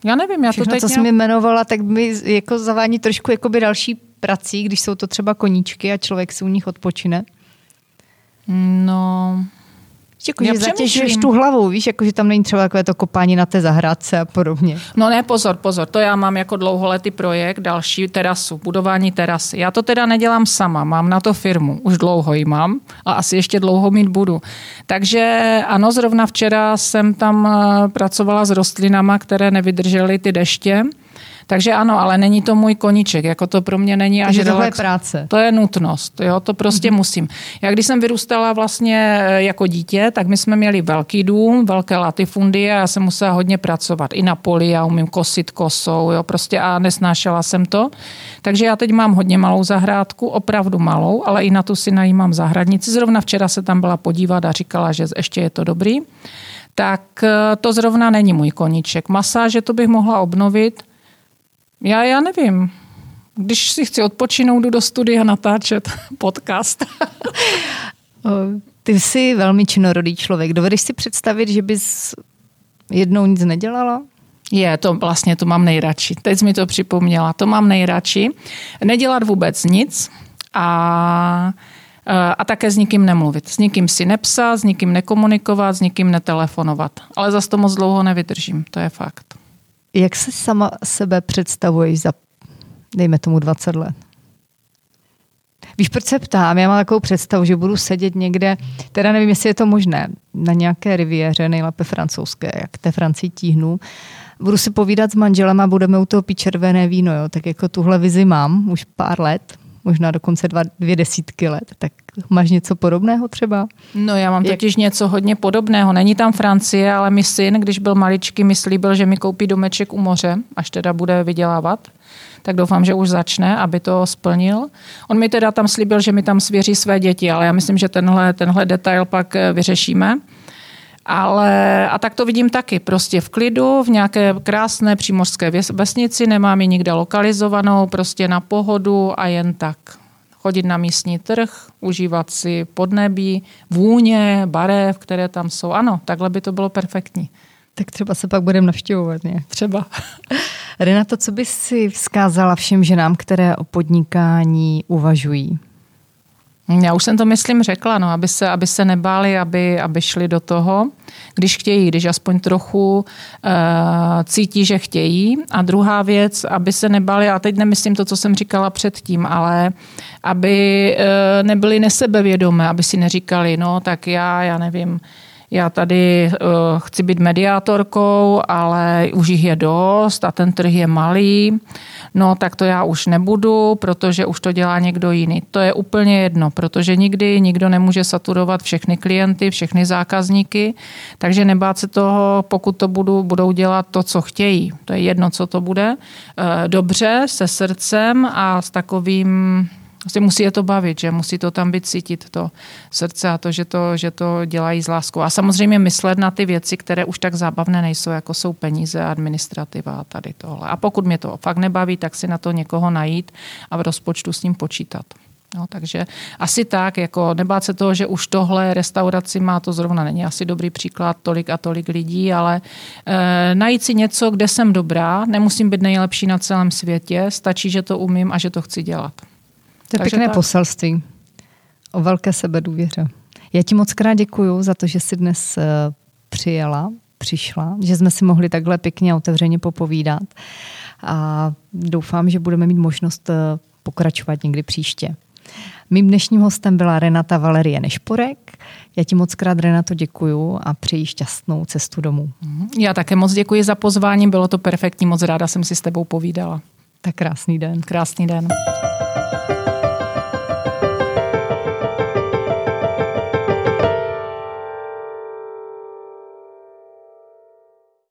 Speaker 2: Já nevím, já
Speaker 1: Všechno,
Speaker 2: to teď
Speaker 1: co nějak... jsi mi jmenovala, tak mi jako zavání trošku jakoby další prací, když jsou to třeba koníčky a člověk si u nich odpočine.
Speaker 2: No,
Speaker 1: Jako, že zatěžuješ tu hlavu, víš, jako, že tam není třeba takové to kopání na té zahrádce a podobně.
Speaker 2: No ne, pozor, pozor, to já mám jako dlouholetý projekt, další terasu, budování terasy. Já to teda nedělám sama, mám na to firmu, už dlouho ji mám a asi ještě dlouho mít budu. Takže ano, zrovna včera jsem tam eh, pracovala s rostlinama, které nevydržely ty deště takže ano, ale není to můj koníček, jako to pro mě není
Speaker 1: Takže tohle relax. je práce.
Speaker 2: To je nutnost, jo, to prostě mm-hmm. musím. Já když jsem vyrůstala vlastně eh, jako dítě, tak my jsme měli velký dům, velké latifundie a já jsem musela hodně pracovat. I na poli, já umím kosit kosou, jo, prostě a nesnášela jsem to. Takže já teď mám hodně malou zahrádku, opravdu malou, ale i na tu si najímám zahradnici. Zrovna včera se tam byla podívat a říkala, že ještě je to dobrý tak eh, to zrovna není můj koníček. Masáže to bych mohla obnovit, já, já nevím. Když si chci odpočinout, jdu do studia natáčet podcast.
Speaker 1: Ty jsi velmi činorodý člověk. Dovedeš si představit, že bys jednou nic nedělala?
Speaker 2: Je, to vlastně to mám nejradši. Teď jsi mi to připomněla. To mám nejradši. Nedělat vůbec nic a a také s nikým nemluvit. S nikým si nepsat, s nikým nekomunikovat, s nikým netelefonovat. Ale zase to moc dlouho nevydržím, to je fakt.
Speaker 1: Jak se sama sebe představuješ za, dejme tomu, 20 let? Víš, proč se ptám? Já mám takovou představu, že budu sedět někde, teda nevím, jestli je to možné, na nějaké riviéře, nejlépe francouzské, jak té Francii tíhnu. Budu si povídat s manželem a budeme u toho pít červené víno, jo. Tak jako tuhle vizi mám už pár let možná dokonce dva, dvě desítky let. Tak máš něco podobného třeba?
Speaker 2: No já mám Jak... totiž něco hodně podobného. Není tam Francie, ale mi syn, když byl maličký, mi slíbil, že mi koupí domeček u moře, až teda bude vydělávat tak doufám, že už začne, aby to splnil. On mi teda tam slíbil, že mi tam svěří své děti, ale já myslím, že tenhle, tenhle detail pak eh, vyřešíme. Ale a tak to vidím taky. Prostě v klidu, v nějaké krásné přímořské vesnici, nemám ji nikde lokalizovanou, prostě na pohodu a jen tak. Chodit na místní trh, užívat si podnebí, vůně, barev, které tam jsou. Ano, takhle by to bylo perfektní.
Speaker 1: Tak třeba se pak budeme navštěvovat, ne?
Speaker 2: Třeba.
Speaker 1: Renato, co bys si vzkázala všem ženám, které o podnikání uvažují?
Speaker 2: Já už jsem to, myslím, řekla, no, aby, se, aby se nebáli, aby, aby šli do toho, když chtějí, když aspoň trochu uh, cítí, že chtějí. A druhá věc, aby se nebáli, a teď nemyslím to, co jsem říkala předtím, ale aby uh, nebyli nesebevědomé, aby si neříkali, no tak já, já nevím, já tady uh, chci být mediátorkou, ale už jich je dost a ten trh je malý no tak to já už nebudu, protože už to dělá někdo jiný. To je úplně jedno, protože nikdy nikdo nemůže saturovat všechny klienty, všechny zákazníky, takže nebát se toho, pokud to budu, budou dělat to, co chtějí. To je jedno, co to bude. Eh, dobře, se srdcem a s takovým Prostě musí je to bavit, že musí to tam být cítit, to srdce a to, že to, že to dělají s láskou. A samozřejmě myslet na ty věci, které už tak zábavné nejsou, jako jsou peníze, administrativa a tady tohle. A pokud mě to fakt nebaví, tak si na to někoho najít a v rozpočtu s ním počítat. No, takže asi tak, jako nebát se toho, že už tohle restauraci má, to zrovna není asi dobrý příklad, tolik a tolik lidí, ale e, najít si něco, kde jsem dobrá, nemusím být nejlepší na celém světě, stačí, že to umím a že to chci dělat.
Speaker 1: To je Takže pěkné tak. poselství o velké sebedůvěře. Já ti moc krát děkuju za to, že jsi dnes eh, přijela, přišla, že jsme si mohli takhle pěkně a otevřeně popovídat. A doufám, že budeme mít možnost eh, pokračovat někdy příště. Mým dnešním hostem byla Renata Valerie Nešporek. Já ti moc krát, Renato, děkuju a přeji šťastnou cestu domů.
Speaker 2: Já také moc děkuji za pozvání, bylo to perfektní, moc ráda jsem si s tebou povídala.
Speaker 1: Tak krásný den.
Speaker 2: Krásný den.